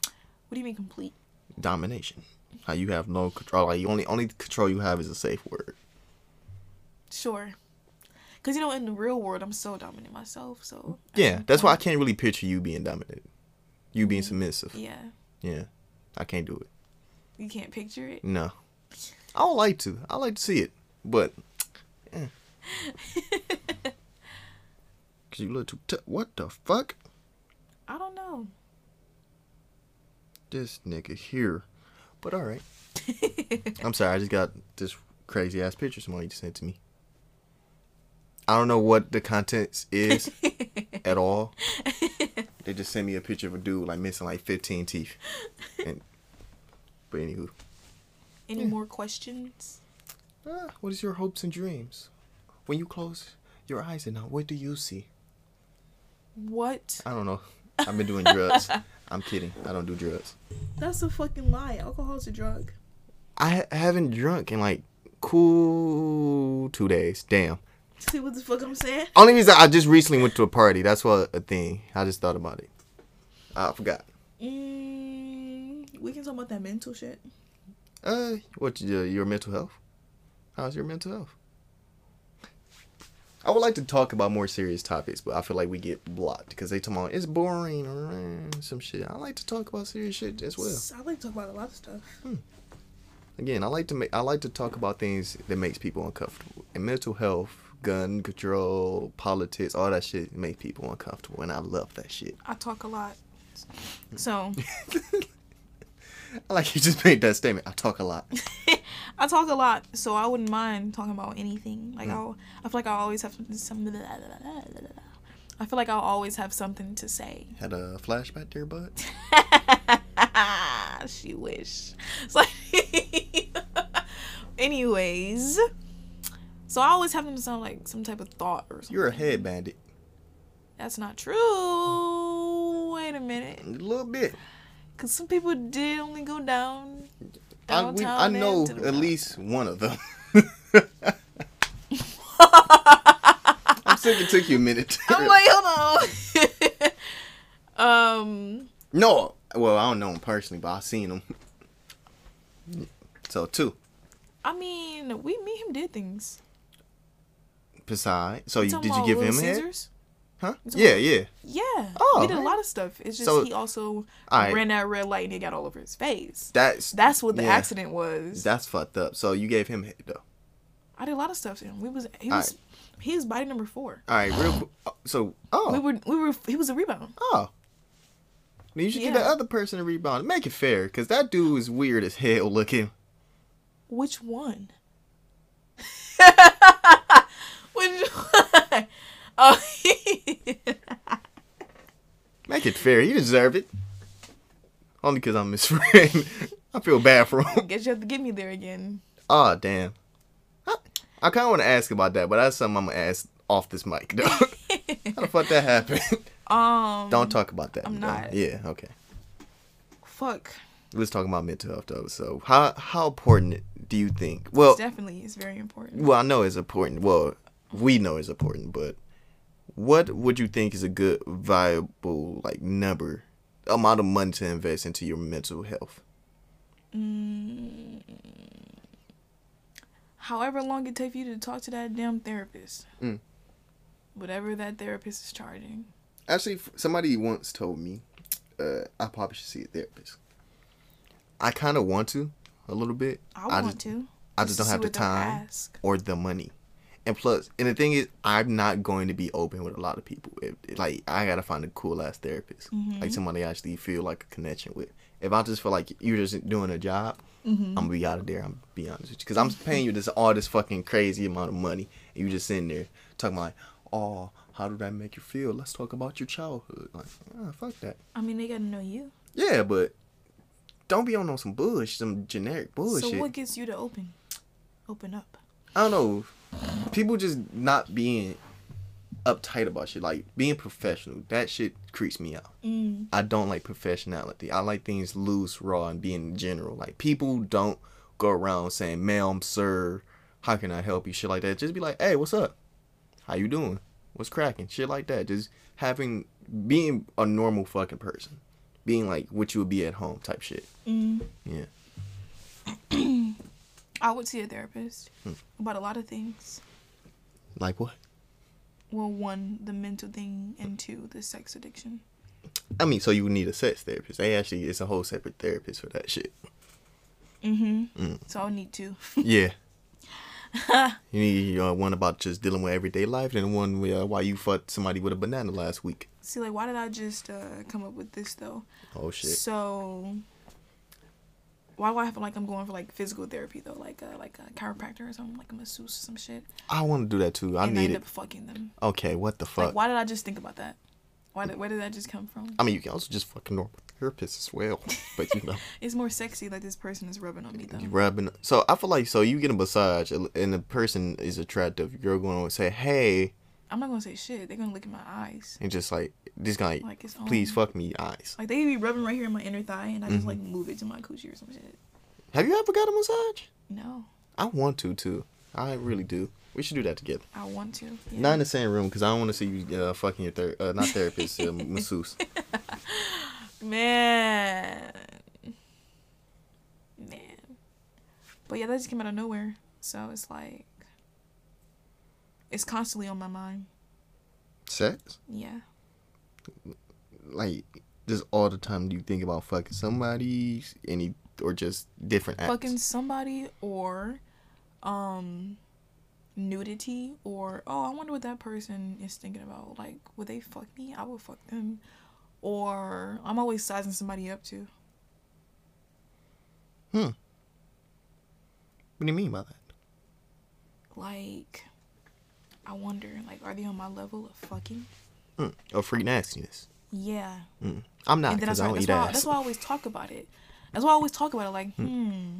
What do you mean complete? Domination. How you have no control. Like you only only control you have is a safe word. Sure. Cause you know, in the real world, I'm so dominant myself. So Yeah, that's why I can't really picture you being dominant. You being submissive. Yeah, Yeah, I can't do it. you can't picture it. No, I don't like to. I like to see it, but. eh. Cause you look too. T- what the fuck? I don't know. This nigga here. But all right. I'm sorry. I just got this crazy ass picture somebody just sent to me. I don't know what the contents is at all. They just sent me a picture of a dude like missing like 15 teeth. And but anywho, Any Yeah. more questions? ah, what is your hopes and dreams? When you close your eyes and night, what do you see? What? I don't know. I've been doing drugs. I'm kidding. I don't do drugs. That's a fucking lie. Alcohol's a drug. I ha- haven't drunk in like cool two days. Damn. See what the fuck I'm saying? Only reason I just recently went to a party. That's what a thing. I just thought about it. I forgot. Mm, we can talk about that mental shit. Uh, what your your mental health? How's your mental health? I would like to talk about more serious topics, but I feel like we get blocked because they talk about it's boring or eh, some shit. I like to talk about serious shit as well. I like to talk about a lot of stuff. Again, I like to make I like to talk about things that makes people uncomfortable. And mental health, gun control, politics, all that shit makes people uncomfortable, and I love that shit. I talk a lot. So I like you just made that statement. I talk a lot. I talk a lot, so I wouldn't mind talking about anything. Like mm. I'll, I feel like I always have some. I feel like I'll always have something to say. Had a flashback there, bud. she wish. Like, anyways. So I always have them sound like some type of thought or something. You're a head bandit. That's not true. Wait a minute. A little bit. Cause some people did only go down. I, we, I know at least one of them. I'm sick it took you a minute. I'm like, hold on. um, no, well, I don't know him personally, but I've seen him. So two. I mean, we me him did things. Besides, so you, did you give him a head? Huh? Yeah, yeah. Yeah. Oh, we did a lot of stuff. It's just So- he also Alright. ran that red light and it got all over his face. That's That's what the yeah, accident was. That's fucked up. So you gave him head though. I did a lot of stuff to him. We was he All was he was body number four. All right, real. Uh, so oh We were we were he was a rebound. oh. Then you should give Yeah. the other person a rebound. Make it fair, cause that dude is weird as hell looking. Which one? Which one? Oh, Make it fair. You deserve it. Only cause I'm his friend. I feel bad for him. guess you have to get me there again. Oh damn. I, I kind of want to ask about that, but that's something I'm gonna ask off this mic. Though. How the fuck that happened? Um, Don't talk about that. I'm though. not. Yeah. Okay. fuck. Let's talk about mental health though. So how how important do you think? Well, It's definitely it's very important. well, I know it's important. Well, we know it's important, but what would you think is a good viable like number amount of money to invest into your mental health? Mm, however long it takes you to talk to that damn therapist. Mm. Whatever that therapist is charging. Actually, somebody once told me uh, I probably should see a therapist. I kind of want to a little bit. I, I want just- to. I just to don't have the time or the money. And plus, and the thing is, I'm not going to be open with a lot of people. If, like, I gotta find a cool ass therapist, Mm-hmm. like somebody I actually feel like a connection with. If I just feel like you're just doing a job, Mm-hmm. I'm gonna be out of there. I'm gonna be honest with you, because I'm paying you this all this fucking crazy amount of money, and you just sitting there talking like, oh, how did that make you feel? Let's talk about your childhood. Like, ah, fuck that. I mean, they gotta know you. Yeah, but don't be on, on some bullshit, some generic bullshit. So what gets you to open? Open up. I don't know. People just not being uptight about shit. Like being professional. That shit creeps me out. Mm. I don't like professionality. I like things loose, raw, and being general. Like people don't go around saying, "Ma'am, sir, how can I help you?" Shit like that. Just be like, "Hey, what's up? How you doing? What's cracking?" Shit like that. Just having being a normal fucking person. Being like what you would be at home type shit. Mm. Yeah. I would see a therapist Hmm. about a lot of things. Like what? Well, one, the mental thing, and two, the sex addiction. I mean, so you would need a sex therapist. They actually, it's a whole separate therapist for that shit. Mm-hmm. Mm. So I'll need two. Yeah. you need uh, one about just dealing with everyday life, and one where, uh, why you fucked somebody with a banana last week. See, like, why did I just uh, come up with this though? Oh shit. So, why do I feel like I'm going for like physical therapy though, like a, like a chiropractor or something, like a masseuse or some shit? I want to do that too. I and I need end it. up fucking them. Okay, what the fuck? Like, why did I just think about that? Why did where did that just come from? I mean, you can also just fucking normal therapist as well, but you know, It's more sexy like this person is rubbing on me though. you rubbing. So I feel like so you get a massage and the person is attractive. You're going to say, hey, I'm not gonna say shit. They're gonna look in my eyes. and just like this guy, Like it's please fuck me eyes. Like they be rubbing right here in my inner thigh, and I just Mhm. like move it to my coochie or some shit. Have you ever got a massage? No, I want to too. I really do. We should do that together. I want to. Yeah. Not in the same room because I don't want to see you uh, fucking your ther- uh, not therapist, uh, masseuse. Man. Man. But yeah, that just came out of nowhere. So it's like it's constantly on my mind. Sex, Yeah. like just all the time. Do you think about fucking somebody, any or just different acts? Fucking somebody or um nudity or oh I wonder what that person is thinking about. Like would they fuck me? I would fuck them. Or I'm always sizing somebody up too. Hmm. What do you mean by that? Like I wonder, like, are they on my level of fucking? Mm. Or free nastiness. Yeah. Mm. I'm not and then I because I don't that's eat why, ass. that's why I always talk about it. That's why I always talk about it. Like, hmm,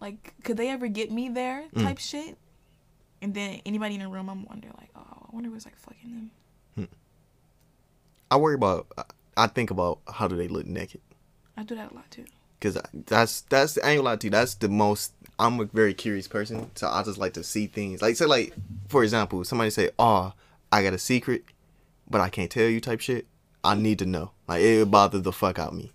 like, could they ever get me there? Mm. Type shit. And then anybody in the room, I'm wondering, like, oh, I wonder what's like fucking them. I worry about. I think about how do they look naked. I do that a lot too. Cause that's that's I ain't gonna lie to you. That's the most. I'm a very curious person, so I just like to see things. Like say like for example, somebody say, "Oh, I got a secret, but I can't tell you." Type shit. I need to know. Like it would bother the fuck out me,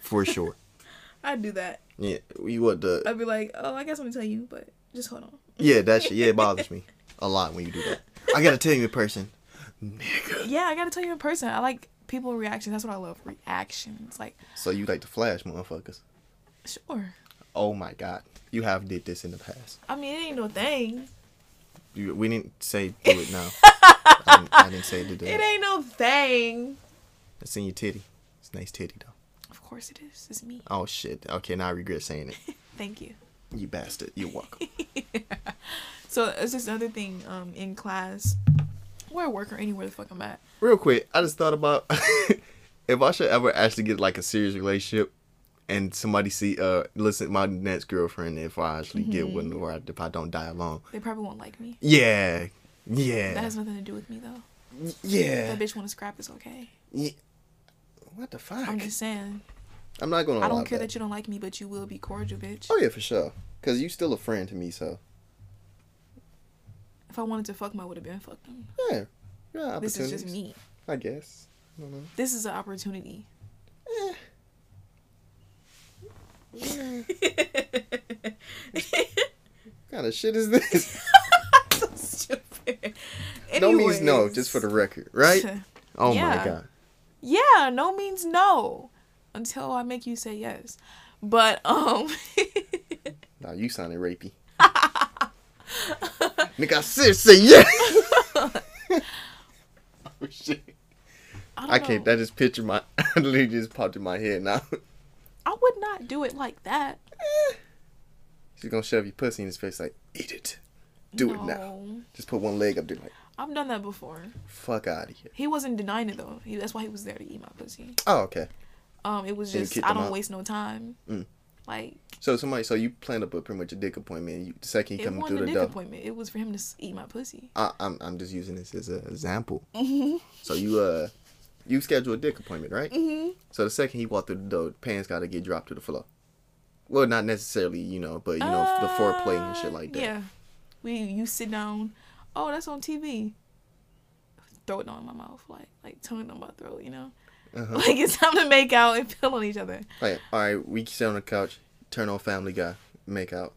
for sure. I do that. Yeah, you what the? I'd be like, oh, I got something to tell you, but just hold on. Yeah, that shit. Yeah, it bothers me a lot when you do that. I gotta tell you in person, nigga. Yeah, I gotta tell you in person. I like people reactions. That's what I love. Reactions. Like, So you like to flash, motherfuckers? sure. Oh my god, you have did this in the past. I mean, it ain't no thing. You, we didn't say do it now. I, didn't, I didn't say to do It it. ain't no thing. It's in your titty. It's a nice titty though. Of course it is. It's me. Oh shit. Okay, now I regret saying it. Thank you. You bastard. You're welcome. So it's this other thing um in class, or at work or anywhere the fuck I'm at. Real quick, I just thought about if I should ever actually get like a serious relationship and somebody see uh listen my next girlfriend if I actually get one or if I don't die alone. They probably won't like me. Yeah. Yeah. That has nothing to do with me though. Yeah. That bitch want to scrap is okay. yeah. What the fuck? I'm just saying. I'm not gonna I don't care that. that you don't like me, but you will be cordial, bitch. Oh yeah, for sure. Cause you still a friend to me, so If I wanted to fuck him, I would have been fucked him. yeah. Yeah, This is just me. I guess. I don't know. This is an opportunity. Eh. Kind of shit is this? so stupid. no means no, just for the record, right? Oh Yeah. my god. Yeah, no means no until I make you say yes. But um Nah, you sounded rapey. Nigga, I said say yeah. oh shit. I, I can't. know. That just picture my. I literally just popped in my head now. I would not do it like that. She's gonna shove your pussy in his face like, eat it. Do it now. Just put one leg up there like, I've done that before. fuck out of here. He wasn't denying it though. He, that's why he was there to eat my pussy. Oh, okay. Um, it was just I don't out? waste no time. Mm. Like So somebody, so you planned up a pretty much a dick appointment. You, the second you coming wasn't through a the dick door. appointment. It was for him to eat my pussy. I, I'm I'm just using this as an example. So you uh, you schedule a dick appointment, right? Mm-hmm. So the second he walked through the door, the pants got to get dropped to the floor. Well, not necessarily, you know, but you know the foreplay and shit like that. Uh, Yeah. We you sit down. Oh, that's on TV. Throw it on my mouth, like like tongue on my throat, you know. Uh-huh. Like it's time to make out and feel on each other. Like, all right, we sit on the couch, turn on Family Guy, make out,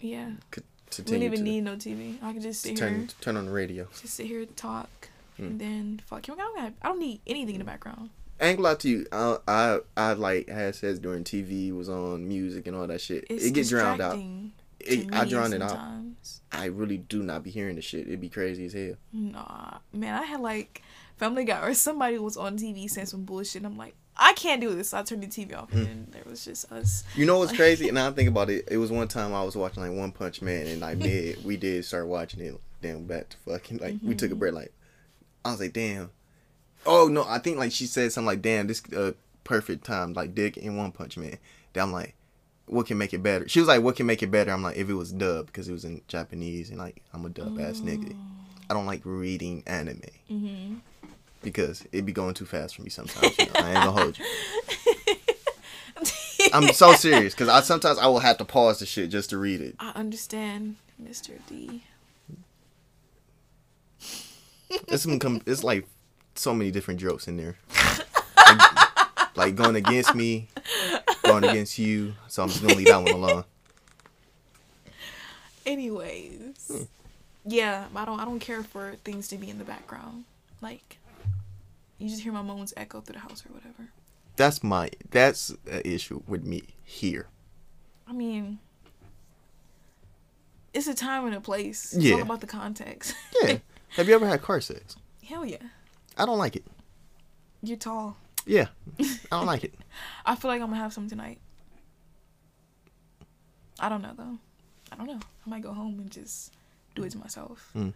Yeah. c- We don't even need no TV. I can just sit turn here, turn on the radio. just sit here and talk, Mm. and then fuck. You know, I don't, I don't need anything in the background. I ain't gonna lie to you. I, I I like had sex during TV, was on music and all that shit. It's it get drowned out. It, I drown it out. I really do not be hearing the shit. It'd be crazy as hell. Nah, man, I had like Family Guy or somebody was on TV saying some bullshit. And I'm like, I can't do this. So I turned the TV off, Mm. and there was just us. You know what's crazy? and I think about it. It was one time I was watching like One Punch Man, and like mid we did start watching it. Damn, back to fucking like we took a break. Like I was like, damn. Oh no, I think like she said something like, damn, this uh perfect time like Dick in One Punch Man. Then I'm like, what can make it better? She was like, what can make it better? I'm like, if it was dub because it was in Japanese, and like I'm a dub ass nigga. I don't like reading anime Mm-hmm. because it be going too fast for me sometimes. You know? I ain't gonna hold you. I'm so serious because I sometimes I will have to pause the shit just to read it. I understand, Mr. D. It's some com- it's like so many different jokes in there. Like, like going against me, going against you. So I'm just gonna leave that one alone. Anyways, Hmm. yeah, I don't. I don't care for things to be in the background. Like, you just hear my moans echo through the house or whatever. That's my that's an issue with me here. I mean, it's a time and a place. It's Yeah. all about the context. Yeah. Have you ever had car sex? Hell yeah. I don't like it. You're tall. Yeah, I don't like it. I feel like I'm gonna have some tonight. I don't know though. I don't know. I might go home and just do it to myself. Mm.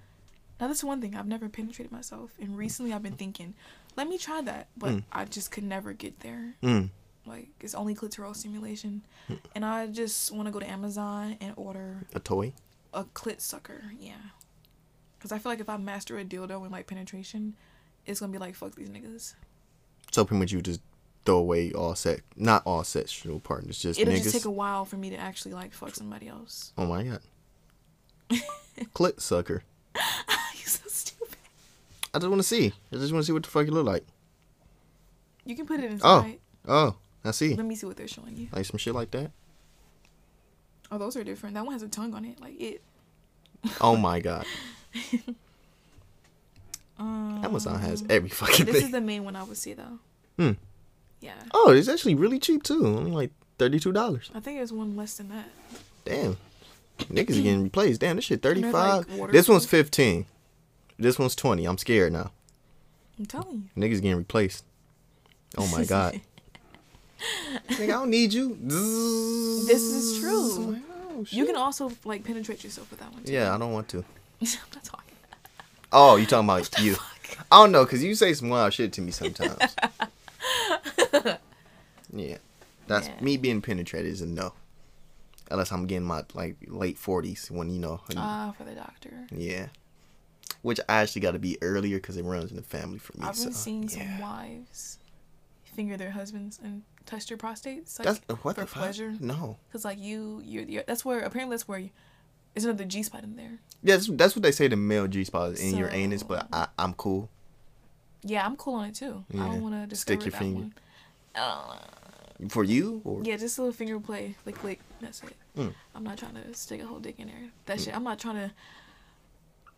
Now that's one thing I've never penetrated myself, and recently I've been thinking, let me try that, but Mm. I just could never get there. Mm. Like it's only clitoral stimulation, Hmm. and I just want to go to Amazon and order A toy? a clit sucker. Yeah, because I feel like if I master a dildo and like penetration, it's gonna be like fuck these niggas. So pretty much you just throw away all sex, not all sexual partners, just It'll niggas. just take a while for me to actually like fuck somebody else. oh my god. Clit sucker. You're so stupid. I just want to see. I just want to see what the fuck it look like. You can put it in Oh. Oh, I see. Let me see what they're showing you. Like some shit like that. Oh, those are different. That one has a tongue on it. Like it. Oh my god. Um, Amazon has every fucking This is the main one I would see though. Hmm. Yeah. Oh, it's actually really cheap too. Only like thirty two dollars. I think there's one less than that. Damn. Niggas are getting replaced. Damn, this shit thirty they're, like, this one's fifteen. This one's twenty. I'm scared now. I'm telling you. Niggas getting replaced. Oh my god. Nigga, I don't need you. This is true. Oh, you. You can also like penetrate yourself with that one too. Yeah, I don't want to. I'm not talking. Oh, you talking about you? Fuck. I don't know, cause you say some wild shit to me sometimes. yeah, that's Yeah. me being penetrated is a no. Unless I'm getting my like late forties when you know. Ah, for the doctor. yeah, which I actually got to be earlier because it runs in the family for me. I've been so, seeing some wives finger their husbands and touch their prostates. Like, That's what for the fuck? pleasure. No. Cause like you, you, you that's where apparently that's where you, there's another G spot in there. Yeah, that's, that's what they say. The male G spot is in your anus, but I, I'm cool. Yeah, I'm cool on it too. I don't want to Stick your finger. Uh, For you or Yeah, just a little finger play, like click. That's it. Mm. I'm not trying to stick a whole dick in there. That shit. I'm not trying to.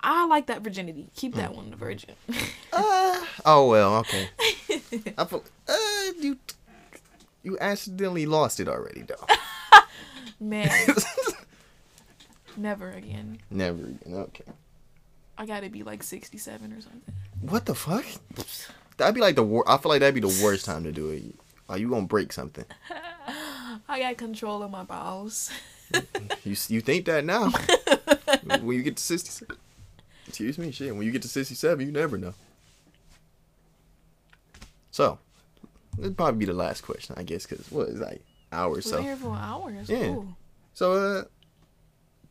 I like that virginity. Keep Mm. that one the virgin. Uh, oh well, okay. I feel, uh, you you accidentally lost it already though. Man, never again. Never again. Okay. I gotta be like 67 or something. What the fuck? That'd be like the wor- I feel like that'd be the worst time to do it. Are you gonna break something? I got control of my bowels. You you think that now? when you get to sixty seven. Excuse me, shit. When you get to sixty seven, you never know. So, it'd probably be the last question, I guess, because what is like hours We're so. here for an hour. That's Yeah. cool. So, uh,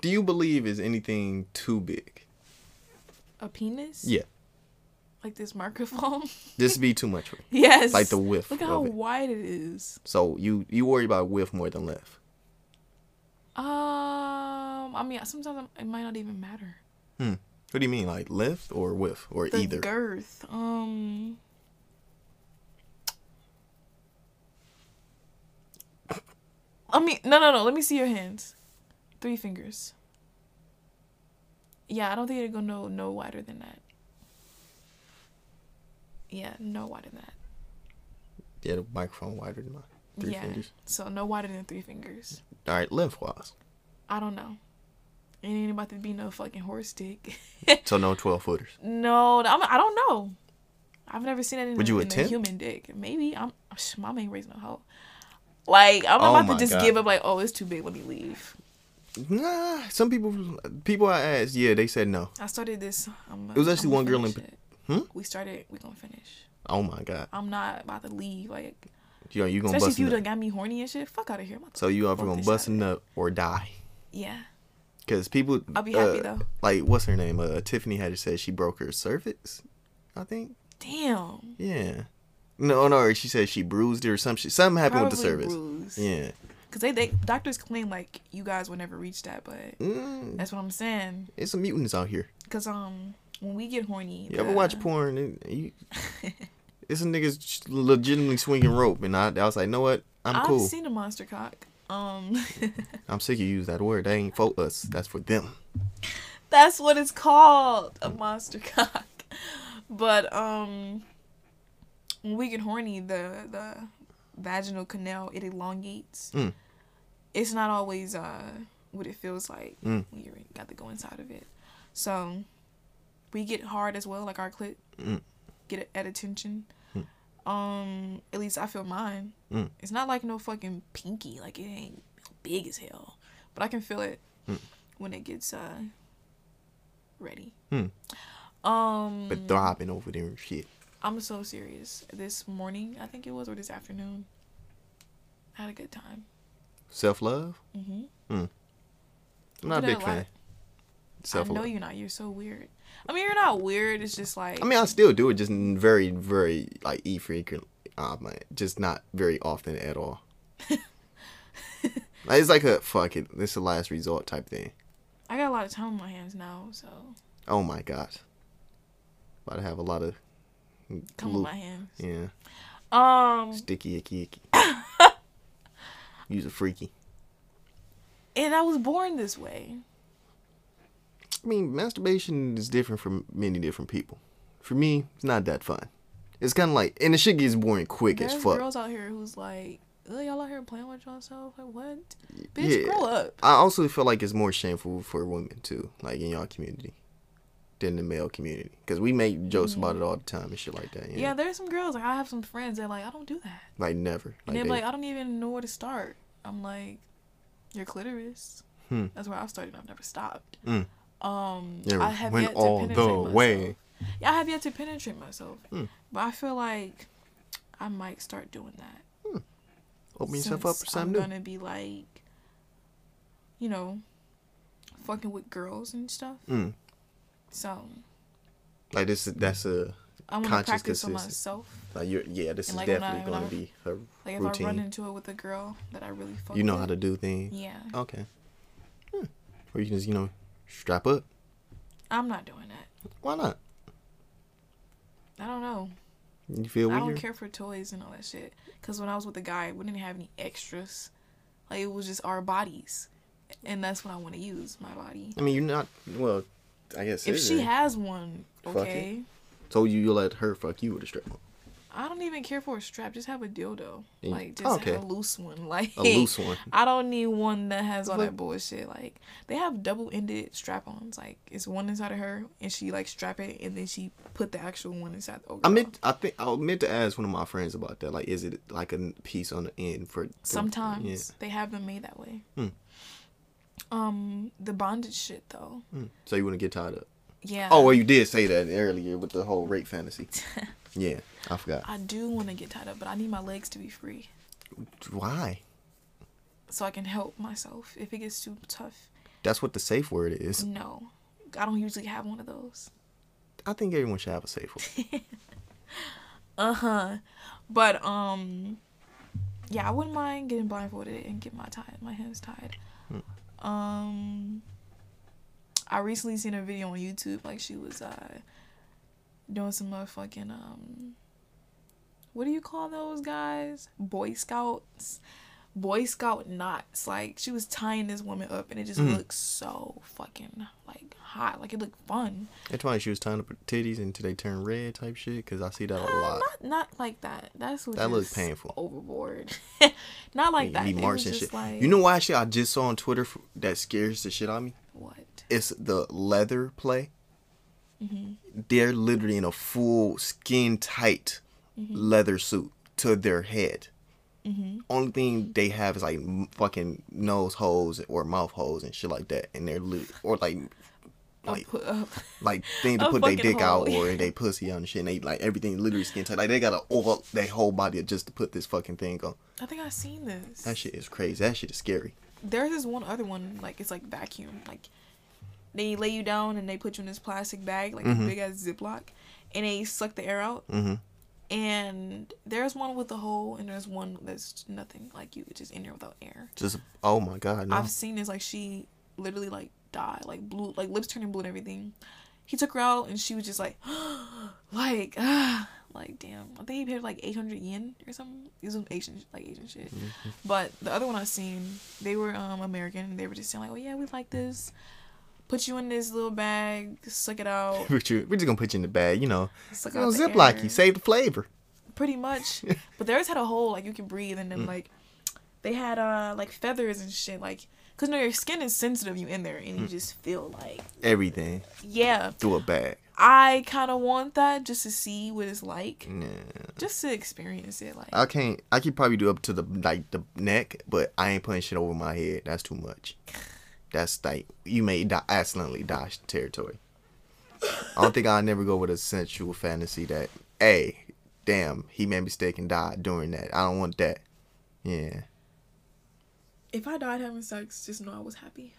do you believe is anything too big? A penis? Yeah, Like this microphone? this be too much for yes. Like the width Look how it. wide it is. So you you worry about width more than length. Um, I mean, sometimes it might not even matter. Hmm. What do you mean, like length or width or The either? girth. Um. I mean, no, no, no. Let me see your hands. Three fingers. Yeah, I don't think it'd go no no wider than that. Yeah, no wider than that. Yeah, the microphone wider than mine. Three yeah. fingers. So no wider than three fingers. All right, lengthwise. I don't know. It ain't about to be no fucking horse dick. So no twelve footers. no, I'm, I don't know. I've never seen that in, Would you in a attempt? human dick. Maybe I'm. sh- Mom ain't raising a hoe. Like I'm Oh about to just God. give up. Like oh, it's too big. Let me leave. Nah, some people people I asked, yeah, they said no. I started this. I'm, It was actually I'm one girl in- it. Hmm? We started. We gonna finish. Oh my god, I'm not about to leave. Like you know you gonna especially bust if you done got me horny and shit. Fuck out of here. So you either gonna this bust a shit out of nut or die. Yeah. Cause people, I'll be happy, uh, though. Like what's her name? Uh, Tiffany had said she broke her cervix. I think. Damn. Yeah. No, no, she said she bruised it or some shit. Something happened with the Probably cervix. bruised. Yeah. Cause they, they doctors claim like you guys will never reach that, but Mm, that's what I'm saying. it's some mutants out here. Cause um when we get horny, You ever watch porn? And you, it's a niggas legitimately swinging rope, and I, I was like, know what? I'm cool. I've seen a monster cock. Um, I'm sick of you use that word. That ain't for us. That's for them. that's what it's called, a monster cock. But um, when we get horny, the the vaginal canal it elongates. Mm. It's not always uh what it feels like Mm. when you got to go inside of it. So we get hard as well, like our clit Mm. get at attention. Mm. Um, at least I feel mine. Mm. It's not like no fucking pinky, like it ain't big as hell, but I can feel it Mm. when it gets uh ready. Um, But throbbing over there and shit. I'm so serious. This morning, I think it was, or this afternoon, I had a good time. Self love. Mm-hmm. I'm not a big fan. lot. Self I know you're not. You're so weird. I mean, you're not weird. It's just like I mean, I still do it, just very, very like e frequent. Uh, man, just not very often at all. Like, it's like a fuck it. This is the last resort type thing. I got a lot of time on my hands now, so Oh my gosh. About to have a lot of come on my hands. Yeah. Um, Sticky icky icky. Use a freaky. and I was born this way. I mean, masturbation is different for many different people. For me, it's not that fun. It's kind of like, and the shit gets boring quick There's as fuck. girls out here who's like, "Ugh, y'all out here playing with yourself. Like, what? Bitch, Yeah. grow up. I also feel like it's more shameful for women too, like in y'all community, than the male community, because we make jokes about it all the time and shit like that. Yeah, there's some girls like I have some friends that like I don't do that, like never. and Like, they're they, like, I don't even know where to start. I'm like, your clitoris. Hmm. That's where I started. I've never stopped. Mm. Um, Never I have went yet to all penetrate the myself. way. Yeah, I have yet to penetrate myself, Hmm. but I feel like I might start doing that. open yourself up for something I'm new. gonna be like, you know, fucking with girls and stuff. Mm. So Like this, is that's a I want to Conscious practice on myself. like you're yeah. This And, is like, definitely going to be her Like if routine. I run into it with a girl that I really fuck you know with, how to do things. Yeah, Okay. Hmm. Or you can just you know strap up. I'm not doing that. Why not? I don't know. You feel I don't care for toys and all that shit. Cause when I was with a guy, we didn't have any extras. Like it was just our bodies, and that's what I want to use my body. I mean, you're not. Well, I guess If she has one, okay. So you you let her fuck you with a strap on, I don't even care for a strap. Just have a dildo. Yeah. Like just Okay. have a loose one. Like a loose one. I don't need one that has all that bullshit. Like they have double ended strap ons. Like it's one inside of her and she like strap it and then she put the actual one inside the I meant I think I meant to ask one of my friends about that. Like, is it like a piece on the end for? for- Sometimes Yeah. they have them made that way. Hmm. Um, the bondage shit though. Mm. So you wouldn't get tied up. Yeah. Oh well, you did say that earlier with the whole rape fantasy. yeah, I forgot. I do want to get tied up, but I need my legs to be free Why? so I can help myself if it gets too tough. That's what the safe word is. No, I don't usually have one of those. I think everyone should have a safe word. Uh huh. But um, yeah, I wouldn't mind getting blindfolded and get my tie my hands tied. Um, I recently seen a video on YouTube like she was uh doing some motherfucking um, what do you call those guys? Boy Scouts. Boy Scout knots. Like she was tying this woman up, and it just Mhm. looked so fucking like hot. Like it looked fun. That's why she was tying up her titties until they turn red type shit. Cause I see that a Uh, lot. Not not like that. That's what That looks painful. Overboard. not like that. Be It was marching just shit. like You know why shit I just saw on Twitter f- that scares the shit out of me? what? It's the leather play. Mhm. They're literally in a full skin tight Mm-hmm. leather suit to their head. Mhm. Only thing they have is like fucking nose holes or mouth holes and shit like that, and they're li- or like A like pu- uh, like thing to put their dick out or they pussy on and shit. And they like everything literally skin tight. Like they got to over their whole body just to put this fucking thing on. I think I've seen this. That shit is crazy. That shit is scary. There's this one other one like it's like vacuum. Like they lay you down and they put you in this plastic bag like Mhm. a big ass Ziploc, and they suck the air out. Mm-hmm. And there's one with a hole and there's one that's nothing. Like you just in there without air. Just oh my god, no. I've seen this like she literally like died, like blue, like lips turning blue and everything. He took her out and she was just like, like, ah, like damn. I think he paid like eight hundred yen or something. These was Asian, like Asian shit. But the other one I've seen, they were um American and they were just saying like, oh yeah, we like this. Put you in this little bag, suck it out, Put you- We're just gonna put you in the bag, you know. suck You know, the Ziploc you, save the flavor. pretty much. but theirs had a hole like you can breathe, and then Mm. like they had uh like feathers and shit like. Cause no, your skin is sensitive. You in there, and you Mm. just feel like, Everything yeah, through a bag. I kind of want that just to see what it's like, Nah. just to experience it. Like, I can't. I could probably do up to the like the neck, but I ain't putting shit over my head. That's too much. That's like you may die, accidentally dodge territory. I don't think I'll never go with a sensual fantasy that, hey, damn, he made a mistake and died during that. I don't want that. Yeah. if I died having sex, just know I was happy.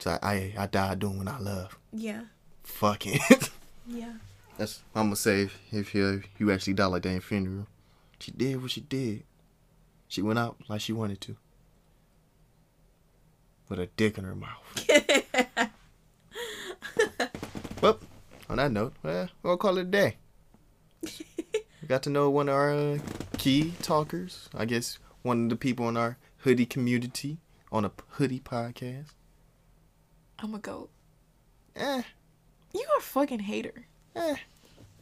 So I I died doing what I love. Yeah, Fuck it. yeah. That's I'm gonna say if you you actually died like that in funeral. She did what she did. She went out like she wanted to. With a dick in her mouth. well, on that note, well, we'll call it a day. we got to know one of our uh, key talkers. I guess one of the people in our hoodie community on a hoodie podcast. I'm a goat. Eh, You are a fucking hater, eh,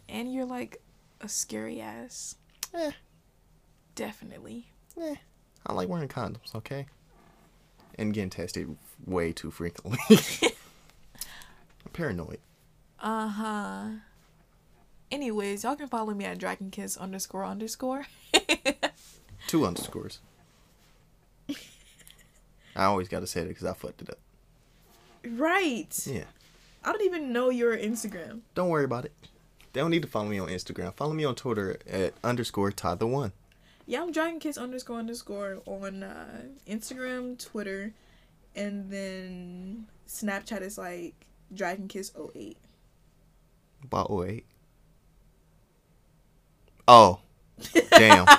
and you're like a scary ass. eh, Definitely. eh. I like wearing condoms, okay? And getting tested way too frequently. I'm paranoid. Uh huh. Anyways, y'all can follow me at dragonkiss underscore underscore. Two underscores. I always gotta say it because I fucked it up. right. Yeah. I don't even know your Instagram. Don't worry about it. They don't need to follow me on Instagram. Follow me on Twitter at underscore Todd the One. Yeah, I'm dragonkiss underscore underscore on uh, Instagram, Twitter, and then Snapchat is like Dragon Kiss 08. About 08. Oh. Damn.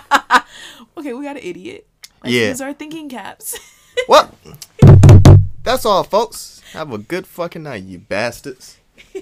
Okay, we got an idiot. Like, Yeah. These are thinking caps. what? that's all, folks. Have a good fucking night, you bastards.